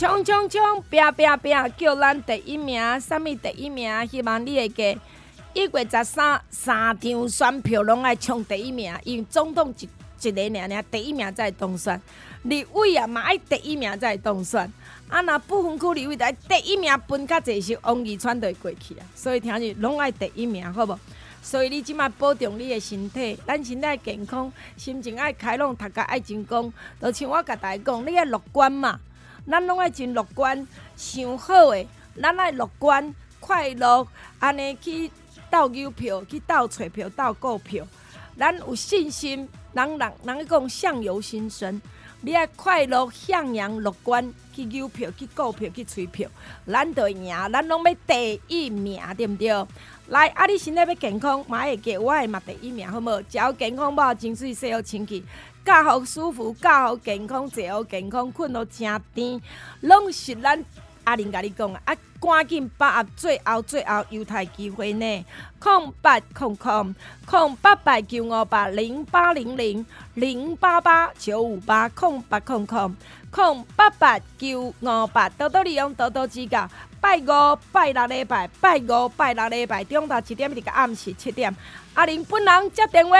冲冲冲！拼拼拼！叫咱第一名，什么第一名？希望你会记。一月十三，三场选票拢爱冲第一名，因为总统一一个尔尔，第一名才会当选。立委啊，嘛爱第一名才会当选。啊，若不分区立委，来第一名分较济是王义川就会过去啊。所以听日拢爱第一名，好无？所以你即马保重你的身体，咱身体健康，心情爱开朗，读书爱成功。就像我甲大家讲，你爱乐观嘛，咱拢爱真乐观，想好诶，咱爱乐观快乐，安尼去斗邮票，去斗揣票，斗购票，咱有信心，人人人讲相由心生。你爱快乐、向阳、乐观，去邮票、去购票、去催票，咱就会赢，咱拢要第一名，对毋对？来，啊，你身体要健康，嘛会记我会嘛第一名，好无？食好健康，饱真水，洗好清气，觉好舒服，觉好健康，坐好健康，困好正甜，拢是咱。阿玲甲你讲啊，赶紧把握最后最后优待机会呢！空八空空空八八九五八零八零零零八八九五八空八空空空八八九五八，多多利用，多多指教。拜五拜六礼拜，拜五拜六礼拜，中昼七点一个暗时七点，阿玲本人接电话。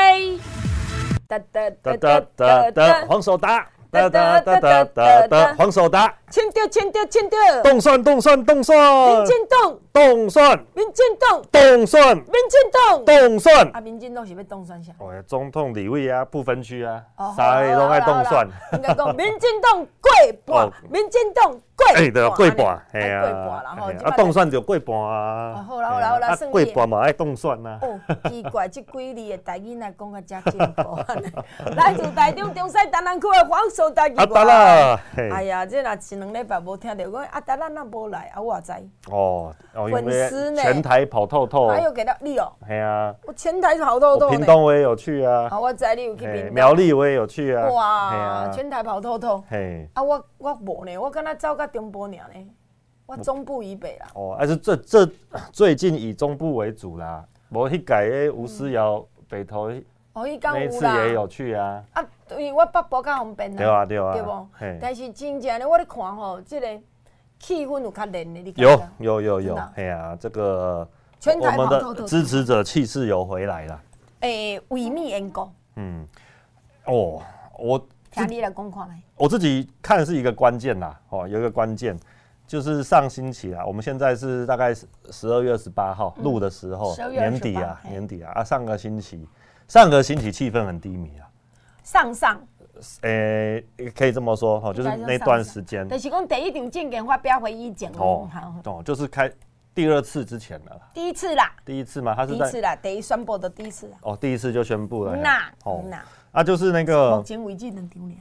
哒哒哒哒哒哒，黄守达。哒哒哒哒哒哒，黄守达，签掉签掉签掉，冻蒜冻蒜冻蒜，民进党冻蒜，民进党冻蒜，民进党冻蒜，啊，民进党是要冻蒜啥？哦，总统李位啊，不分区啊，啥都爱冻蒜。应该讲，民进党过半，民进党过，哎，对，过半，哎呀，啊，冻蒜就过半啊。好啦好啦好啦，过半嘛爱冻蒜呐。哦，奇怪，这几年的台语来讲个真进步。来自台中中西丹南区的黄。阿达啦，哎呀，这若是两礼拜无听到，我阿达啦那无来，啊我也知。哦，粉丝呢？前台跑透透。还有给他你哦。系啊。我前台跑透透。屏东我也有去啊。啊，我知你有去屏。苗栗我也有去啊。哇，前台跑透透。嘿。啊，我我无呢，我敢若走到中部尔呢，我中部以北啦。哦，还是这这最近以中部为主啦，无迄届诶吴思瑶北投。哦，伊讲有啦。那次也有去啊。啊。因为我北部较方便对啊对啊，对不？但是真正的我咧看吼，这个气氛有较冷的，你有有有有，哎呀，这个我们的支持者气势有回来了。诶，维密言讲，嗯，哦，我听你来讲看来，我自己看是一个关键啦，哦，有一个关键就是上星期啊，我们现在是大概十二月二十八号录的时候，年底啊，年底啊，啊，上个星期，上个星期气氛很低迷啊。上上，诶、欸，可以这么说哈，就是那段时间，就是讲第一场政见发表会议前哦，哦，就是开第二次之前了，第一次啦，第一次嘛，他是第一次啦，第一宣布的第一次啦，哦，第一次就宣布了，那哦那。啊，就是那个目前为止能丢了，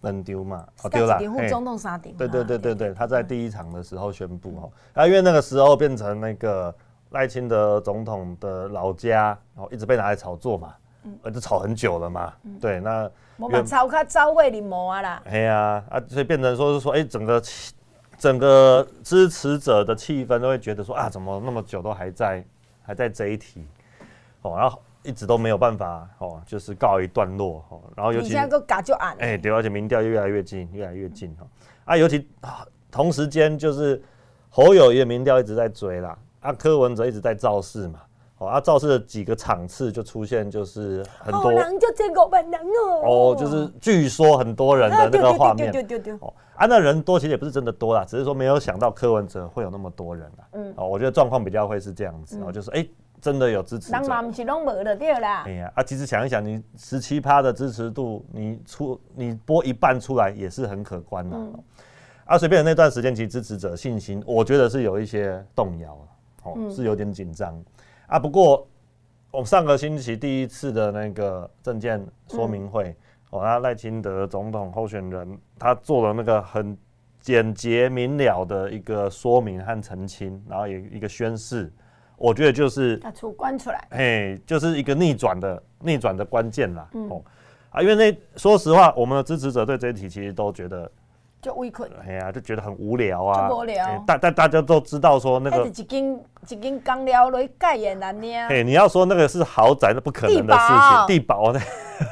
能丢嘛，哦丢了，副总统三点，对对对对对，他在第一场的时候宣布哦，啊，因为那个时候变成那个赖清德总统的老家，然后一直被拿来炒作嘛。呃，就吵很久了嘛，嗯、对，那我们炒卡早会你摸啊啦，哎呀，啊，所以变成说是说，哎、欸，整个气，整个支持者的气氛都会觉得说啊，怎么那么久都还在，还在这一题，哦，然后一直都没有办法，哦，就是告一段落，哦，然后尤其现在个就暗，哎，对，而且民调越来越近，越来越近，哈，啊，尤其啊，同时间就是侯友宜民调一直在追啦，啊，柯文哲一直在造势嘛。哦，啊，造势的几个场次就出现，就是很多人就见过本人哦，哦，就是据说很多人的那个画面，哦，啊，那人多其实也不是真的多啦，只是说没有想到柯文哲会有那么多人啦，嗯，哦，我觉得状况比较会是这样子，哦，就是哎，真的有支持者，人嘛不是拢没的对啦，哎呀，啊，其实想一想，你十七趴的支持度，你出你播一半出来也是很可观的，啊，随便那段时间其实支持者信心，我觉得是有一些动摇了，哦，是有点紧张。啊，不过我们上个星期第一次的那个证件说明会，哦、嗯，那赖清德总统候选人他做了那个很简洁明了的一个说明和澄清，然后也一个宣誓，我觉得就是他出关出来，嘿，就是一个逆转的逆转的关键啦。嗯、哦，啊，因为那说实话，我们的支持者对这一题其实都觉得。就畏困，哎呀，就觉得很无聊啊，无聊。大大大家都知道说那个，一斤一斤钢料来盖也难呢。哎，你要说那个是豪宅，那不可能的事情，地堡呢，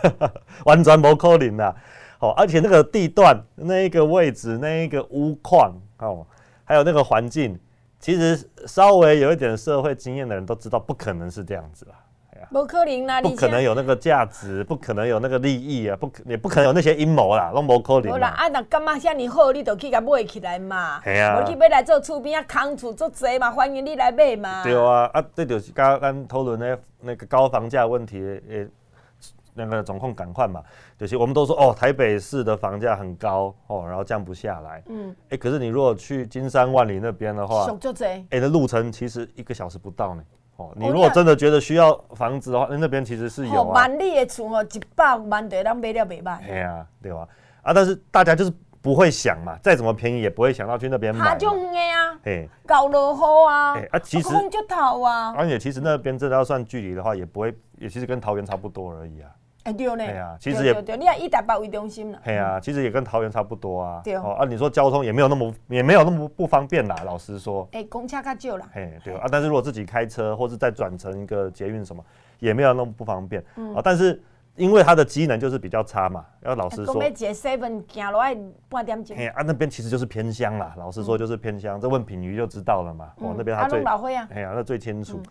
完全不可能的。哦，而且那个地段、那一个位置、那一个屋况哦，还有那个环境，其实稍微有一点社会经验的人都知道，不可能是这样子啦。不可能啦，不可能有那个价值，不可能有那个利益啊，不可也不可能有那些阴谋啦，拢无可能。好啦，啊，那干嘛遐尼好，你就去甲买起来嘛。系啊，我去买来做厝边啊，空厝做侪嘛，欢迎你来买嘛。对啊，啊，这就是刚刚讨论的那个高房价问题，诶，那个总控赶快嘛，就是我们都说哦，台北市的房价很高哦，然后降不下来。嗯。哎，可是你如果去金山万里那边的话，哎，那路程其实一个小时不到呢。哦，你如果真的觉得需要房子的话，那那边其实是有啊。万里的厝哦，一百万的人买了袂歹。哎呀，对吧？啊，但是大家就是不会想嘛，再怎么便宜也不会想到去那边买。他就远啊，哎，搞落后啊，啊，其实空就逃啊。而且其实那边真的要算距离的话，也不会，也其实跟桃园差不多而已啊。哎对呢，对啊，其实也对，你看以台北为中心了。对啊，其实也跟桃园差不多啊。对哦，啊，你说交通也没有那么也没有那么不方便啦，老实说。哎，公车较旧啦。哎，对啊，但是如果自己开车或是再转成一个捷运什么，也没有那么不方便。嗯。啊，但是因为它的机能就是比较差嘛，要老实说。讲要捷 seven 行落来半点钟。嘿啊，那边其实就是偏乡啦，老实说就是偏乡，这问品鱼就知道了嘛。哦，那边他最。老会啊。哎呀，那最清楚。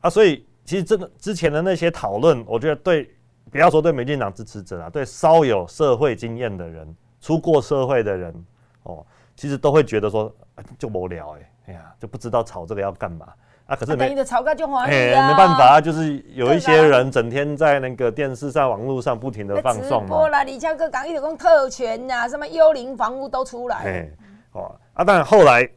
啊，所以其实真的之前的那些讨论，我觉得对。不要说对民进党支持者啊，对稍有社会经验的人、出过社会的人，哦，其实都会觉得说，就无聊哎，哎呀，就不知道吵这个要干嘛啊。可是没，的吵个就欢喜啊，没办法啊，就是有一些人整天在那个电视上、网络上不停的放送嘛。播了，李强哥讲一直讲特权呐、啊，什么幽灵房屋都出来。哎，哦啊，但后来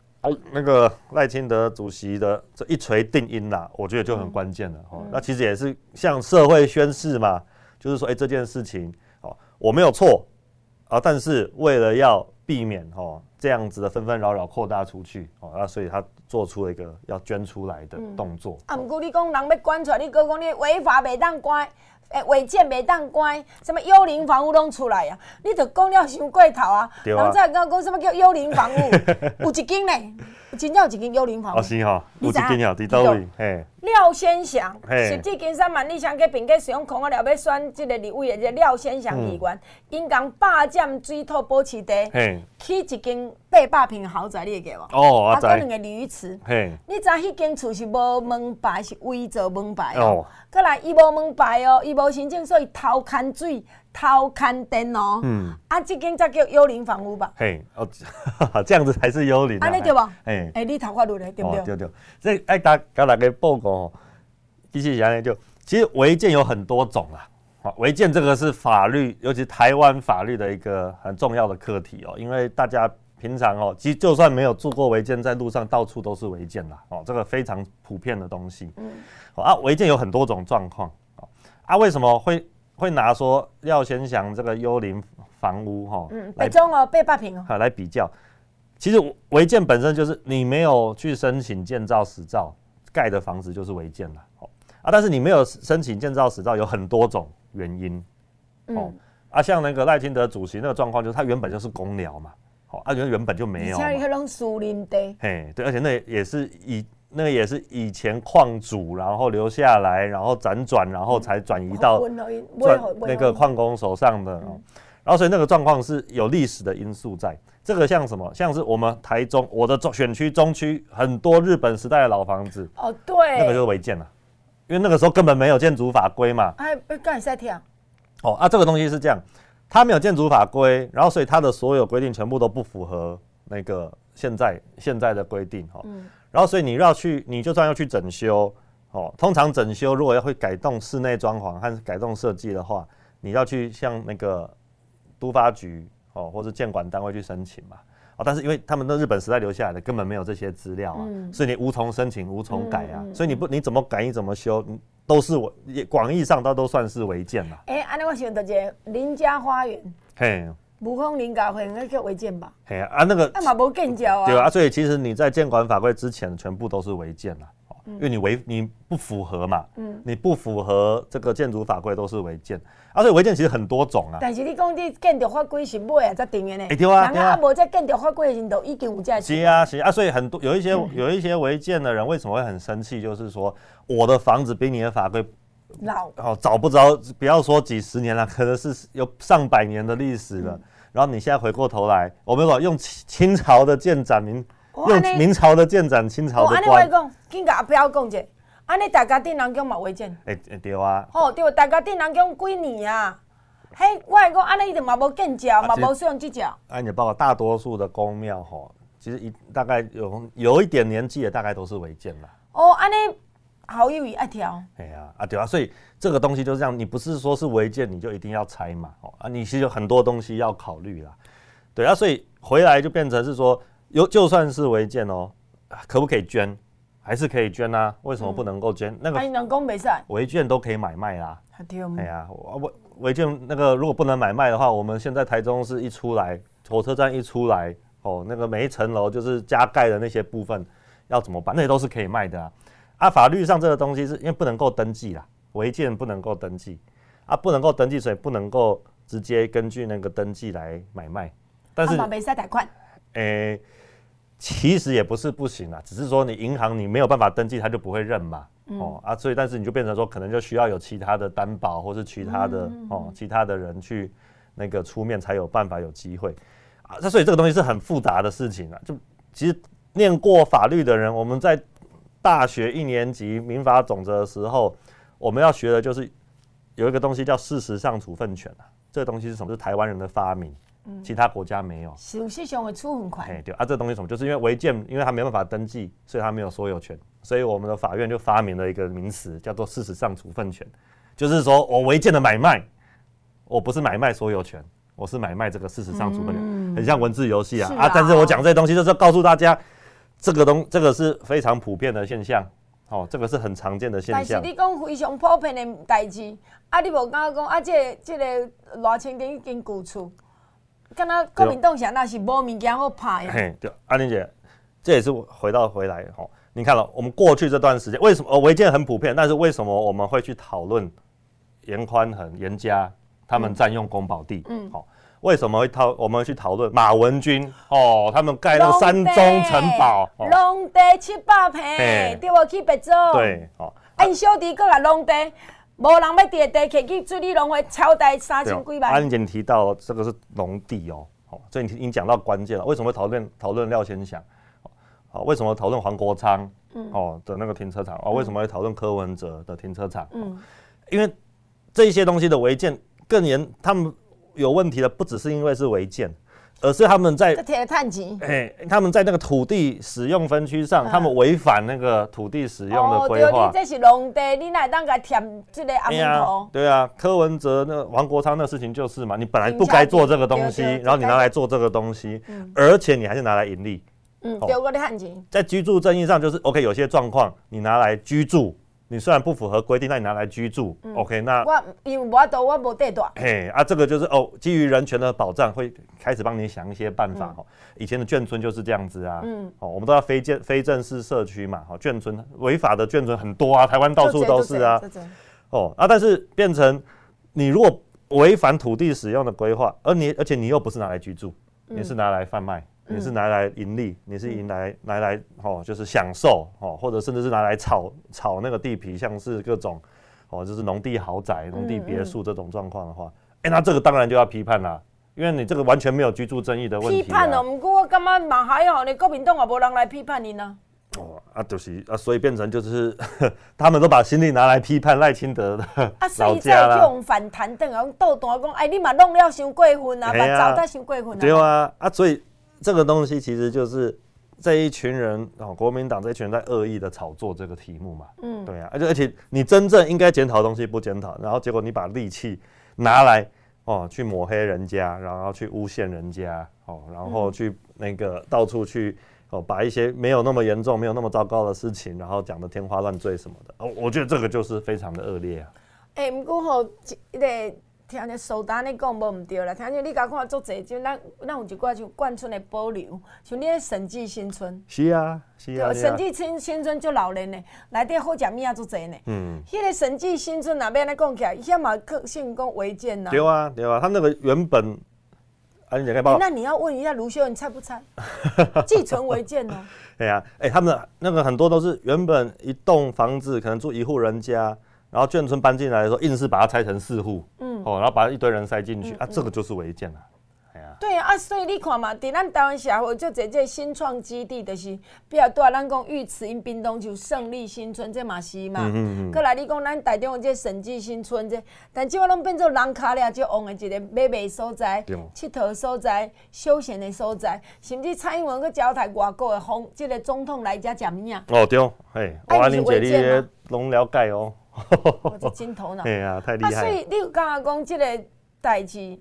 那个赖清德主席的这一锤定音呐，我觉得就很关键了。哦、嗯，那其实也是向社会宣示嘛。就是说，哎，这件事情，哦，我没有错啊，但是为了要避免哦这样子的纷纷扰扰扩大出去，哦，那所以他做出了一个要捐出来的动作。啊，唔过你讲人要关出来，你哥讲你违法没当关，哎，违建没当关，什么幽灵房屋拢出来呀？你就讲了伤过头啊！人再跟我讲什么叫幽灵房屋？有一间呢，真正有一间幽灵房屋。哦，是哈，有一间啊，伫倒位？嘿。廖先祥，实际金山万里乡计并计使用空啊，了要选即个立委的即个廖先祥议员，因共霸占水土保持地，起一间八百坪的豪宅，你会记无？哦。啊，搁两个鱼池，你知迄间厝是无门牌，是伪造门牌哦。过来，伊无门牌哦，伊无申请，所以偷牵水、偷看灯哦。嗯。啊，这间才叫幽灵房屋吧？嘿，哦，这样子才是幽灵。安尼对不？哎，哎，你头发录的对不对？对对，这爱大甲大家报告。哦，机器人就其实违建有很多种啦，啊，违建这个是法律，尤其台湾法律的一个很重要的课题哦，因为大家平常哦，其实就算没有住过违建，在路上到处都是违建啦，哦，这个非常普遍的东西。嗯，啊，违建有很多种状况，啊，为什么会会拿说廖先祥这个幽灵房屋哈，嗯，北中哦，被霸屏哦，好来比较，其实违建本身就是你没有去申请建造实照。盖的房子就是违建了，哦啊，但是你没有申请建造执照，有很多种原因，哦啊，像那个赖清德主席那个状况，就是他原本就是公寮嘛，哦啊，原原本就没有，像一个树林地，嘿，对，而且那也是以那个也是以前矿主然后留下来，然后辗转，然后才转移到转那个矿工手上的，然后所以那个状况是有历史的因素在。这个像什么？像是我们台中，我的中选区中区很多日本时代的老房子哦，对，那个就是违建了，因为那个时候根本没有建筑法规嘛。哎，刚才在听。哦啊，这个东西是这样，它没有建筑法规，然后所以它的所有规定全部都不符合那个现在现在的规定哈。哦嗯、然后所以你要去，你就算要去整修哦，通常整修如果要会改动室内装潢和改动设计的话，你要去向那个都发局。哦，或是建管单位去申请嘛，哦，但是因为他们的日本时代留下来的根本没有这些资料啊，嗯、所以你无从申请，无从改啊，嗯嗯、所以你不你怎么改，你怎么修，都是我广义上它都算是违建了。哎、欸，安尼我想到一个林家花园，嘿，雾峰林家花园那叫违建吧？嘿啊，那个那嘛无建交啊。对啊，所以其实你在建管法规之前，全部都是违建啦。因为你违你不符合嘛，嗯，你不符合这个建筑法规都是违建，而且违建其实很多种啊。但是你讲你建筑法规是买啊才定的呢？哎对啊，对啊。无在建筑法规的时候已经有价值。是啊是啊，所以很多有一些有一些违建的人为什么会很生气？就是说我的房子比你的法规老哦，找不着不要说几十年了，可能是有上百年的历史了。然后你现在回过头来，我们说用清朝的建盏明。用明朝的建斩清朝的官。我安尼讲，紧甲阿彪讲者，安尼大甲镇瑯宫嘛违建。哎哎对啊。吼对，大甲镇瑯宫几年啊？嘿，我来讲安尼一定嘛无建照，嘛无使用这照。哎，你包括大多数的宫庙吼，其实一大概有有一点年纪的，大概都是违建啦。哦，安尼好有一条。哎呀，啊对啊，所以这个东西就是这样，你不是说是违建你就一定要拆嘛？哦啊，你其实有很多东西要考虑啦。对啊，所以回来就变成是说。有就算是违建哦，可不可以捐？还是可以捐啊？为什么不能够捐？嗯、那个违建都可以买卖啦。哎呀，违违建那个如果不能买卖的话，我们现在台中市一出来，火车站一出来，哦，那个每一层楼就是加盖的那些部分要怎么办？那些都是可以卖的啊。啊，法律上这个东西是因为不能够登记啦，违建不能够登记啊，不能够登记，所以不能够直接根据那个登记来买卖。但是没贷款。诶。其实也不是不行啊，只是说你银行你没有办法登记，他就不会认嘛。嗯、哦啊，所以但是你就变成说，可能就需要有其他的担保，或是其他的、嗯、哦，其他的人去那个出面才有办法有机会啊。那所以这个东西是很复杂的事情啊。就其实念过法律的人，我们在大学一年级民法总则的时候，我们要学的就是有一个东西叫事实上处分权啊。这个东西是什么？是台湾人的发明。其他国家没有，手续上会出很快。哎，对啊，这个东西什么？就是因为违建，因为他没办法登记，所以他没有所有权，所以我们的法院就发明了一个名词，叫做事实上处分权，就是说我违建的买卖，我不是买卖所有权，我是买卖这个事实上处分权，嗯、很像文字游戏啊啊！但是我讲这些东西，就是告诉大家，这个东这个是非常普遍的现象，哦，这个是很常见的现象。但是你讲非常普遍的代志，啊，你无刚刚讲啊，这个、这个罗清典已经古厝。刚刚国民党想那是无物件好拍呀。嘿，对，安玲姐，这也是回到回来哦。你看了我们过去这段时间，为什么违建很普遍？但是为什么我们会去讨论严宽恒、严家他们占用公保地？嗯，好，为什么会讨？我们会去讨论马文君哦，他们盖那个山中城堡，农地七百坪，对我去白做。对，好，因小弟过来农地。无人要地地，可以水利农会超贷三千几万。安姐提到这个是农地哦，好，所以你已经讲到关键了。为什么会讨论讨论廖先祥？好，为什么讨论黄国昌？嗯，哦的那个停车场哦，为什么会讨论柯文哲的停车场？嗯，因为这些东西的违建更严，他们有问题的不只是因为是违建。而是他们在探级，哎，他们在那个土地使用分区上，他们违反那个土地使用的规划。哦，这是农地，你哪当个填这个阿门头？对啊，柯文哲那王国昌那事情就是嘛，你本来不该做这个东西，然后你拿来做这个东西，而且你还是拿来盈利。嗯，丢过的探级。在居住正义上，就是 OK，有些状况你拿来居住。你虽然不符合规定，那你拿来居住，嗯，OK？那我因为我都我无地住，嘿啊，这个就是哦，基于人权的保障，会开始帮你想一些办法哦。嗯，以前的眷村就是这样子啊，嗯，哦，我们都要非建非正式社区嘛，哦，眷村违法的眷村很多啊，台湾到处都是啊，哦啊，但是变成你如果违反土地使用的规划，而你而且你又不是拿来居住，你是拿来贩卖。你是拿来盈利，你是拿来拿来哦，就是享受哦，或者甚至是拿来炒炒那个地皮，像是各种哦，就是农地豪宅、农地别墅这种状况的话，哎、那这个当然就要批判啦，因为你这个完全没有居住正义的问题、啊。批判哦，不过我干嘛马还好你国民党也没人来批判你呢？哦啊，就是啊，所以变成就是 他们都把心力拿来批判赖清德的啊，所以在这种反弹等啊，斗断讲，哎，你嘛弄了伤过分啊，把糟蹋伤过分啊。对啊，啊，所以。这个东西其实就是这一群人哦，国民党这一群人在恶意的炒作这个题目嘛。嗯，对啊，而且而且你真正应该检讨的东西不检讨，然后结果你把力气拿来哦，去抹黑人家，然后去诬陷人家，哦，然后去那个到处去哦，把一些没有那么严重、没有那么糟糕的事情，然后讲得天花乱坠什么的。哦，我觉得这个就是非常的恶劣啊。哎、欸，不过吼，一个听着苏丹你讲无毋对啦，听着你甲看足侪，就咱咱有一寡像贯村的保留，像你迄审计新村。是啊，是啊。审计新新村足老人呢，内底好食物仔足侪呢。嗯。迄个审计新村那边来讲起来，遐嘛个性讲违建呐。对啊，对啊，他那个原本，啊，你讲开包。那你要问一下卢修，你猜不猜？寄存违建哦。对啊，哎，他们那个很多都是原本一栋房子，可能住一户人家。然后眷村搬进来的时候，硬是把它拆成四户，嗯，哦，然后把一堆人塞进去，嗯、啊，这个就是违建了，对啊，啊，所以你看嘛，在咱台湾社会就这这新创基地，就是比较多，咱讲玉池因冰冻就胜利新村这嘛是嘛，嗯嗯嗯，过来你讲咱台中有这审计新村这，但这拢变做人卡了就往的一个买卖所在，对，佚佗所在，休闲的所在，甚至蔡英文去招待外国的红这个总统来这吃面。哦对，嘿，我安尼姐你拢了解哦。我这金头脑，哎呀、啊，太厉害！啊，所以你有感觉讲这个代志，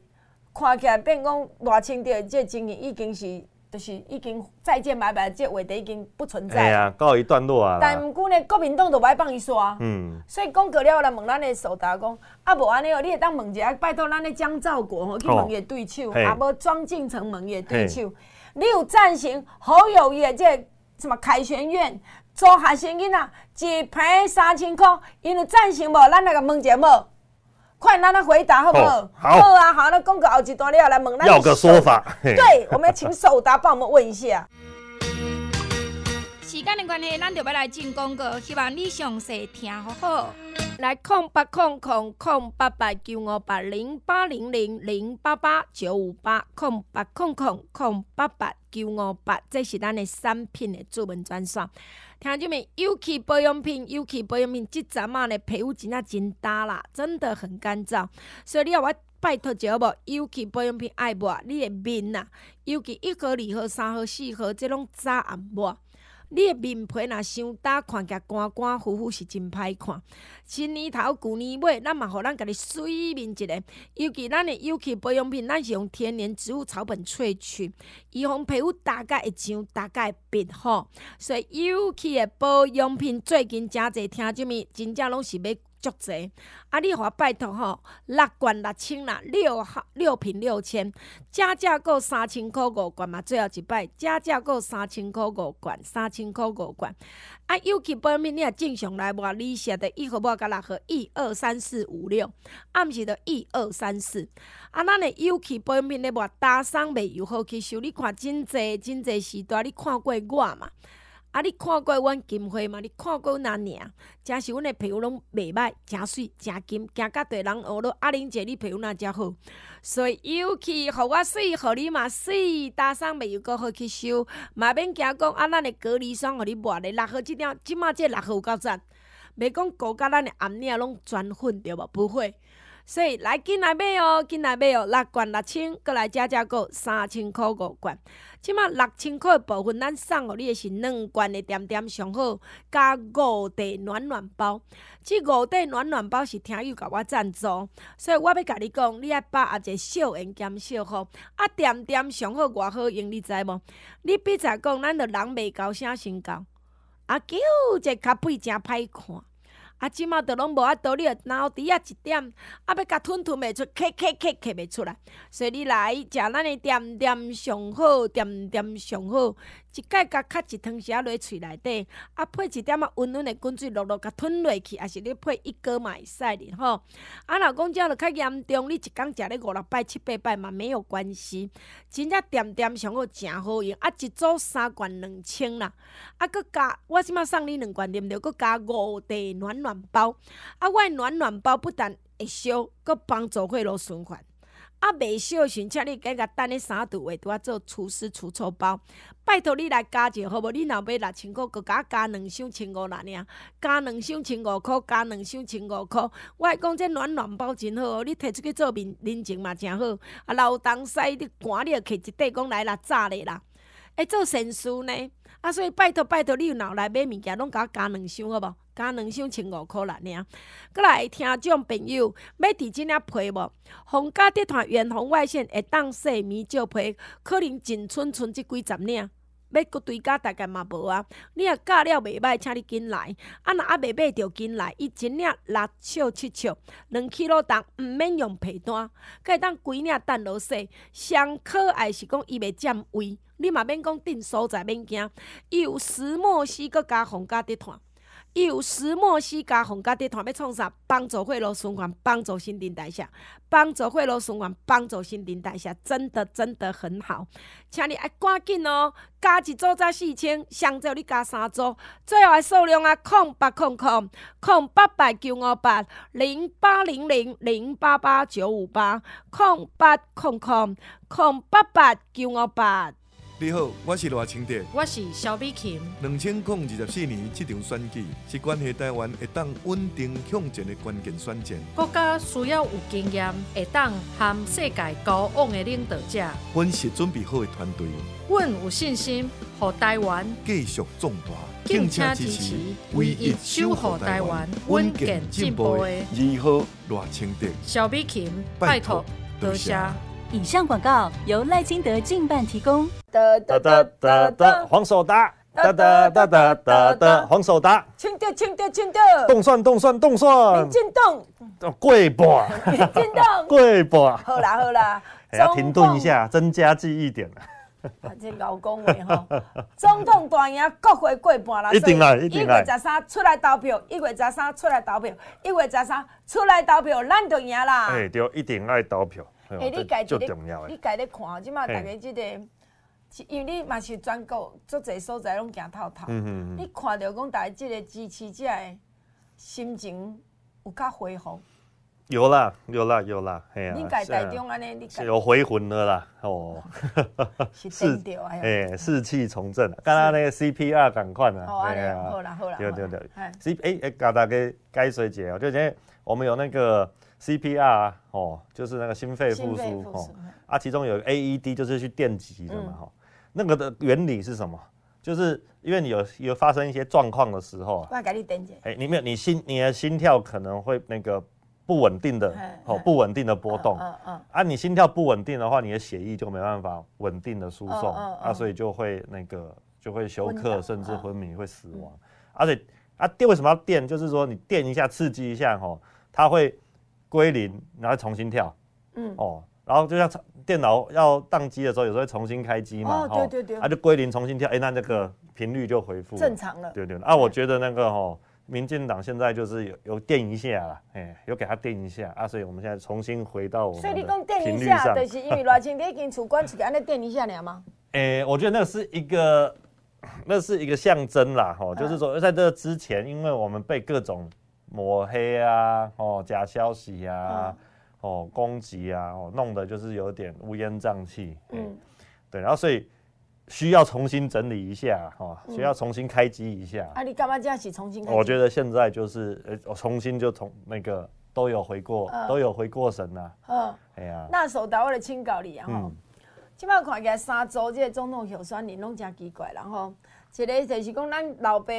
看起来变讲偌清的这经营已经是，就是已经再见拜拜，这话题已经不存在。哎呀，告一段落啊！但毋过呢，国民党都歹帮伊刷。嗯。所以讲过了，来问咱的苏达讲，啊无安尼哦，你会当问一下，拜托咱的江兆国吼去问伊对手，啊无庄敬诚问伊对手，你有赞成侯友宜这什么凯旋苑？做学生囡仔一平三千块，因有赞成无？咱来个问一下无？快，咱来回答好不好？好，好啊，好，那公告后一段你要来问咱。要个说法。对，我们要请守达帮我们问一下。时间的关系，咱就要来进广告，希望你详细听好好。来，空八空空空八八九五八零八零零零八八九五八空八空空空八八九五八，这是咱的产品的主文专线。听众们，尤其保养品，尤其保养品，这阵啊的皮肤真啊真焦啦，真的很干燥，所以你要我拜托一下好无？尤其保养品爱抹，你的面呐，尤其一盒、二盒、三盒、四盒，这种早暗抹。你的面皮若伤焦，看起来干干糊糊是真歹看。新年头旧年尾，咱嘛互咱家己水面一下。尤其咱的尤其保养品，咱是用天然植物草本萃取，预防皮肤大概会痒，大概会变好。所以尤其的保养品最近诚侪听什么真正拢是要。足济，啊！你互我拜托吼，六罐六千啦，六六瓶六千，加价购三千块五罐嘛，最后一摆加价购三千块五罐，三千块五罐。啊，有机保养品你若正常来抹，你写的一盒抹甲六盒，一二三四五六，啊，毋是着一二三四。啊，咱的有机保养品咧抹，打霜袂油好吸收，你看真济真济时段，你看过我嘛？啊！你看过阮金花吗？你看过阮阿娘？真是阮的皮肤拢袂歹，真水真金，行甲对人学咯。阿玲姐，你皮肤哪遮好？所以尤其互我水，互你嘛水，搭上袂又阁好吸收，嘛免惊讲啊！咱的隔离霜，互你抹的六号即点，即马这六号有够赞，袂讲高甲咱的暗领拢全粉对无？不会。所以来紧来买哦，紧来买哦，六罐六千，阁来加价购三千块五罐。即马六千块的部分，咱送互你的是两罐的点点上好，加五袋暖暖包。即五袋暖暖包是听友甲我赞助，所以我要甲你讲，你爱把一个小恩兼小福。啊，点点上好偌好用，你知无？你比才讲，咱着人袂高啥身高，啊，叫这较肥真歹看。啊，即马都拢无啊！道理，脑底啊一点，啊，要甲吞吞袂出，咳咳咳咳袂出来。所以你来食咱的点点上好，点点上好，一盖甲较一汤匙落喙内底，啊，配一点仔温温的滚水，落落甲吞落去，啊是你配一锅嘛会使哩吼。啊，若讲遮着较严重，你一工食咧五六摆七八摆嘛没有关系。真正点点上好，诚好用，啊，一组三罐两千啦，啊，阁加我即马送你两罐，对毋对？阁加五袋暖暖。包啊！我的暖暖包不但会烧，阁帮助血路循环。啊，袂烧时，请你加甲等咧三度位，拄啊做厨师除臭包。拜托你来加一个好无？你若买六千块，阁加加两箱千五啦尔，加两箱千五块，加两箱千五块。我讲这暖暖包真好哦，你摕出去做面人情嘛诚好。啊，老东西你寒你着摕一块，讲来啦炸咧啦，会做善事呢。啊，所以拜托拜托，你有脑来买物件，拢甲我加两箱好无？加两箱千五块啦尔。过来听众朋友，要伫即领批无？皇家集团远红外线会当洗面照批，可能仅剩剩即几十领。要搁追加大概嘛无啊？你若教了袂歹，请你紧来。啊，若还袂买着紧来，伊一领六尺七尺，两起落重，毋免用被单，佮会当几领等落洗。上可爱是讲伊袂占位，你嘛免讲订所在免惊，伊有石墨烯佮加皇家集团。伊有石墨烯加红加滴团要创啥？帮助血液循环，帮助新陈代谢，帮助血液循环，帮助新陈代谢，真的真的很好。请你爱赶紧哦，加一组才四千，上昼你加三组，最后的数量啊，空八空空空八八九五八零八零零零八八九五八空八空空空八八九五八。你好，我是赖清德，我是萧美琴。两千零二十四年这场选举是关系台湾会当稳定向前的关键选战。国家需要有经验、会当和世界交往的领导者。阮是准备好的团队，阮有信心，和台湾继续壮大。敬请支持，唯一守护台湾稳健进步的二号赖清德、萧美琴，拜托，多谢。以上广告由赖清德竞办提供。哒哒哒哒哒，黄守达。哒哒哒哒哒哒，黄守达。清掉清掉清掉。动算动算动算。民进党。跪吧。民进党。跪吧。好啦好啦，要停顿一下，增加记忆点。这老公话吼，总统大赢，国会过半啦。一定来，一定来。一月十三出来投票，一月十三出来投票，一月十三出来投票，咱就赢啦。哎，对，一定爱投票。哎，你家己咧，你家咧看，即马大家即个，因为你嘛是全国足侪所在拢行透透，你看到讲大家即个支持者的心情有较恢复？有啦，有啦，有啦，嘿啊！你家台中安尼，你有回魂了啦，哦，是变调哎，士气重振，刚刚那个 CPR 赶快啊，好啦，好啦，好啦，对对对，C 哎哎，搞大家该水节哦，就今天我们有那个。CPR 哦，就是那个心肺复苏哦，啊，其中有 AED 就是去电击的嘛哈，嗯、那个的原理是什么？就是因为你有有发生一些状况的时候，我给你电击，哎，你没有你心你的心跳可能会那个不稳定的哦，不稳定的波动，嗯嗯，啊，你心跳不稳定的话，你的血液就没办法稳定的输送，啊，所以就会那个就会休克甚至昏迷会死亡，而且啊电为什么要电？就是说你电一下刺激一下哈，它会。归零，然后重新跳，嗯哦，然后就像电脑要宕机的时候，有时候会重新开机嘛，哦对对对，啊就归零重新跳，哎，那那个频率就恢复正常了，对对。啊，我觉得那个哈，民进党现在就是有有电一下啦，哎，有给他电一下啊，所以我们现在重新回到我们的频率上。所以你讲电一下，就是因为赖清德已经出关去给他那电一下了吗？哎，我觉得那是一个，那是一个象征啦，吼，就是说在这之前，因为我们被各种。抹黑啊，哦，假消息啊，哦，攻击啊，哦，弄得就是有点乌烟瘴气，嗯，对，然后所以需要重新整理一下，哦，需要重新开机一下。啊，你干嘛这样子重新开？我觉得现在就是，呃，我重新就从那个都有回过，都有回过神了。嗯，哎呀，那时候到我的请教你啊，哈，起码看起来三组这个总统候选人拢真奇怪，然后一个就是讲咱老爸。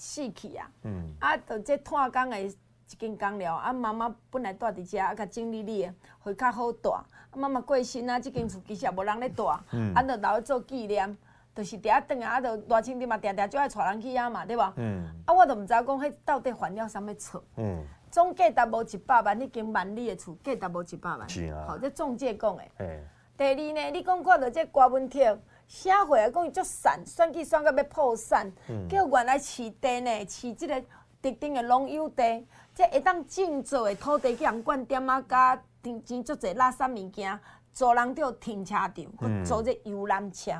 死去啊！嗯，啊，就这探工的一间工了，啊，妈妈本来住伫遮，啊，甲整理哩，会较好住。啊，妈妈过身啊，即间厝其实也无人咧住，嗯，啊，就留咧做纪念，就是第一顿啊，啊，就赖清德嘛，定定就爱带人去遐嘛，对无？嗯，啊，我都毋知影讲，迄到底犯了啥物错？嗯，总价值无一百万，迄间万里的厝价值无一百万，是啊，好，这中介讲的。欸、第二呢，你讲看到这郭文铁。社会啊，讲伊足散，选举选到要破产，叫原来市地呢，市即个特定的农友地，即会当种作的土地去人灌点啊，加停钱足侪垃圾物件，租人着停车场，去租这游览车，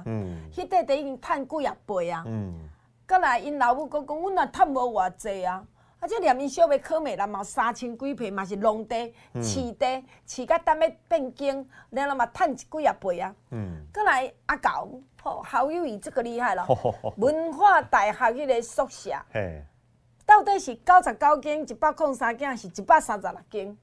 迄块地已经趁几啊倍啊，过来因老母讲讲，阮也趁无偌济啊。啊！这连伊小妹考美人嘛，三千几平嘛是农地、市地，市甲等要变更，然后嘛趁几啊倍啊。嗯。过来阿狗，吼，好友伊这个厉害了。文化大学迄个宿舍，嘿，到底是九十九间一百零三间，是一百三十六间，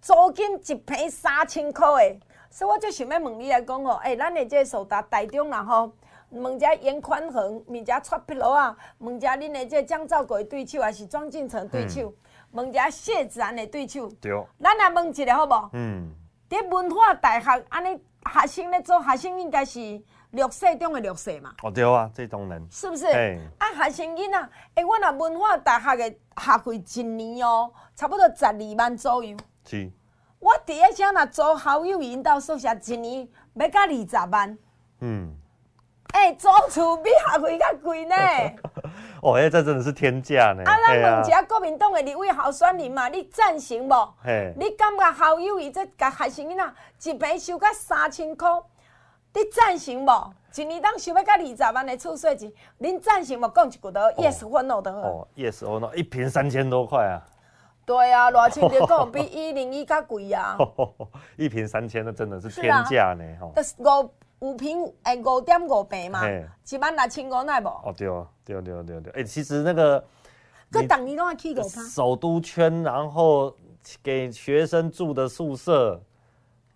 租金一平三千块诶。所以我就想要问你来讲吼，诶、欸，咱的这个守达台中然后。问一下颜宽恒，问一下蔡碧罗啊，问一下恁的这江兆国的对手，还是庄敬诚对手？问、嗯、一下谢子安的对手。对。咱来问一下好不？嗯。伫文化大学，安尼学生咧做学生应该是弱势中的弱势嘛？哦对啊，这种人。是不是？哎。啊，学生囡仔，哎、欸，我那文化大学的学费一年哦，差不多十二万左右。是。我第一声若做校友引导宿舍，一年要加二十万。嗯。哎、欸，租厝比学费较贵呢。哦，哎、欸，这真的是天价呢。啊，咱问一下国民党的立委候选人嘛，你赞成无？嘿。你感觉校友伊这甲学生囡仔一平收到三千块，你赞成无？一年当收要加二十万的厝税钱，恁赞成无？讲一句都 yes or no 的。哦，yes or no，一平三千多块啊。对啊，偌钱就讲 比一零一较贵啊。一瓶三千，那真的是天价呢。吼、啊。就是五。五平诶，五点五平嘛，一万六千五奈无？哦对哦，对对对对，哎，其实那个，搁当年拢爱去过趴。首都圈，然后给学生住的宿舍，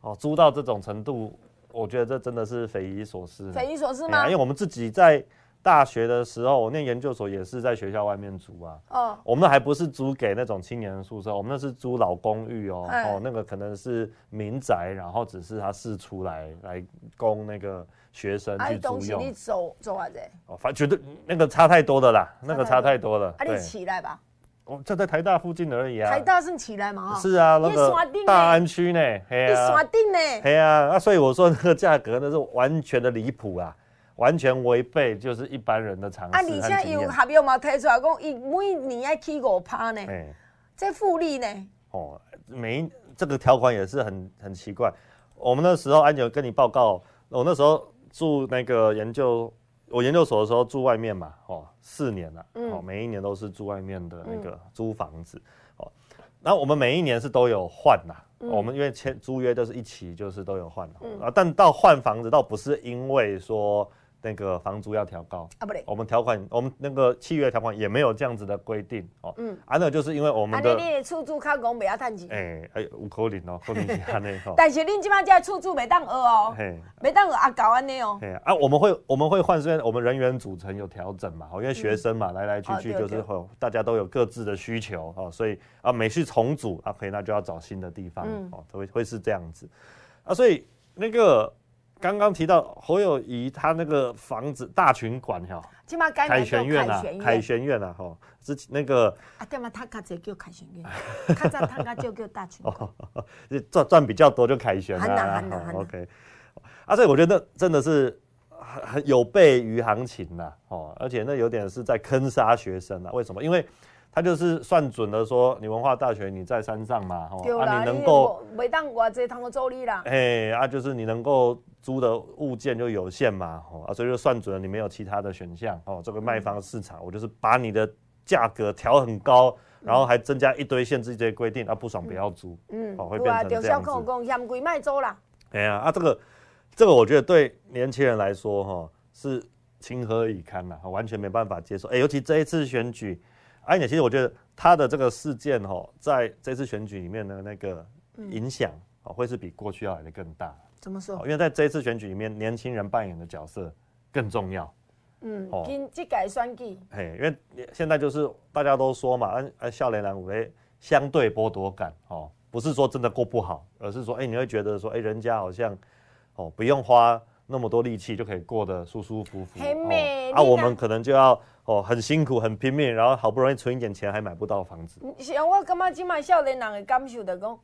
哦，租到这种程度，我觉得这真的是匪夷所思。匪夷所思吗？因为我们自己在。大学的时候，我念研究所也是在学校外面租啊。哦，我们还不是租给那种青年宿舍，我们那是租老公寓哦。哦，那个可能是民宅，然后只是他释出来来供那个学生去租用。你走走啊？这哦，反正绝对那个差太多的啦，那个差太多了。啊，你起来吧。哦，就在台大附近而已啊。台大是起来嘛？是啊，那个大安区呢？你刷定呢？对啊，啊，所以我说那个价格那是完全的离谱啊。完全违背就是一般人的常识。啊，而且有合约嘛提出来讲，伊每年要起五趴呢。哎，这复利呢？哦，每一这个条款也是很很奇怪。我们那时候安久跟你报告，我那时候住那个研究，我研究所的时候住外面嘛，哦，四年了，嗯、哦，每一年都是住外面的那个租房子，嗯、哦，然后我们每一年是都有换呐，嗯、我们因为签租约都是一起，就是都有换，嗯、啊，但到换房子倒不是因为说。那个房租要调高啊，不对，我们条款，我们那个契约条款也没有这样子的规定哦。嗯，啊，那就是因为我们的，你出租卡工不要趁钱。哎哎，有可能哦，可能是安尼哈。但是恁即马这出租没当讹哦，嘿，没当讹啊搞安尼哦。啊，我们会我们会换，虽然我们人员组成有调整嘛，因为学生嘛，来来去去就是会，大家都有各自的需求哦，所以啊，每次重组啊，可以那就要找新的地方哦，会会是这样子啊，所以那个。刚刚提到侯友宜他那个房子大群馆哈，凯旋苑啊，凯旋苑啊哈，之前那个啊对嘛，他卡只叫凯旋苑，卡在他卡就叫大群馆，赚赚比较多就凯旋啊，OK，啊，所以我觉得真的是很很有悖于行情呐，哦，而且那有点是在坑杀学生啊，为什么？因为。他就是算准了，说你文化大学你在山上嘛，吼，啊，你能够每当我这趟我助力啦，哎，啊，就是你能够租的物件就有限嘛，吼，啊，所以就算准了你没有其他的选项，哦，这个卖方市场，我就是把你的价格调很高，然后还增加一堆限制这些规定，啊，不爽不要租，嗯，哦，会变成这样子。嫌贵卖租啦。哎呀，啊，这个这个我觉得对年轻人来说，哈，是情何以堪呐，完全没办法接受，哎，尤其这一次选举。而且其实我觉得他的这个事件哈，在这次选举里面的那个影响啊，会是比过去要来的更大。怎么说？因为在这次选举里面，年轻人扮演的角色更重要。嗯，哦，跟这改选举。嘿，因为现在就是大家都说嘛，啊啊，少年人有相对剥夺感哦，不是说真的过不好，而是说，哎，你会觉得说，哎，人家好像哦，不用花那么多力气就可以过得舒舒服服。很美。啊，我们可能就要。哦，很辛苦，很拼命，然后好不容易存一点钱，还买不到房子。像我感觉今麦少年人的感受就讲，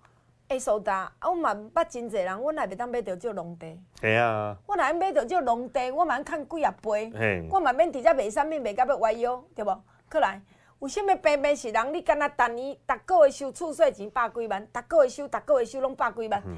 哎，苏达，我嘛捌真侪人，我哪会当买到这农地？对啊。我哪会买到这农地？我嘛看几啊倍。嘿。我嘛免直接卖产品卖到要歪腰，对不？过来，有啥物平平是人？你敢若单年逐个月收厝税钱百几万，逐个月收，逐个月收拢百几万。嗯。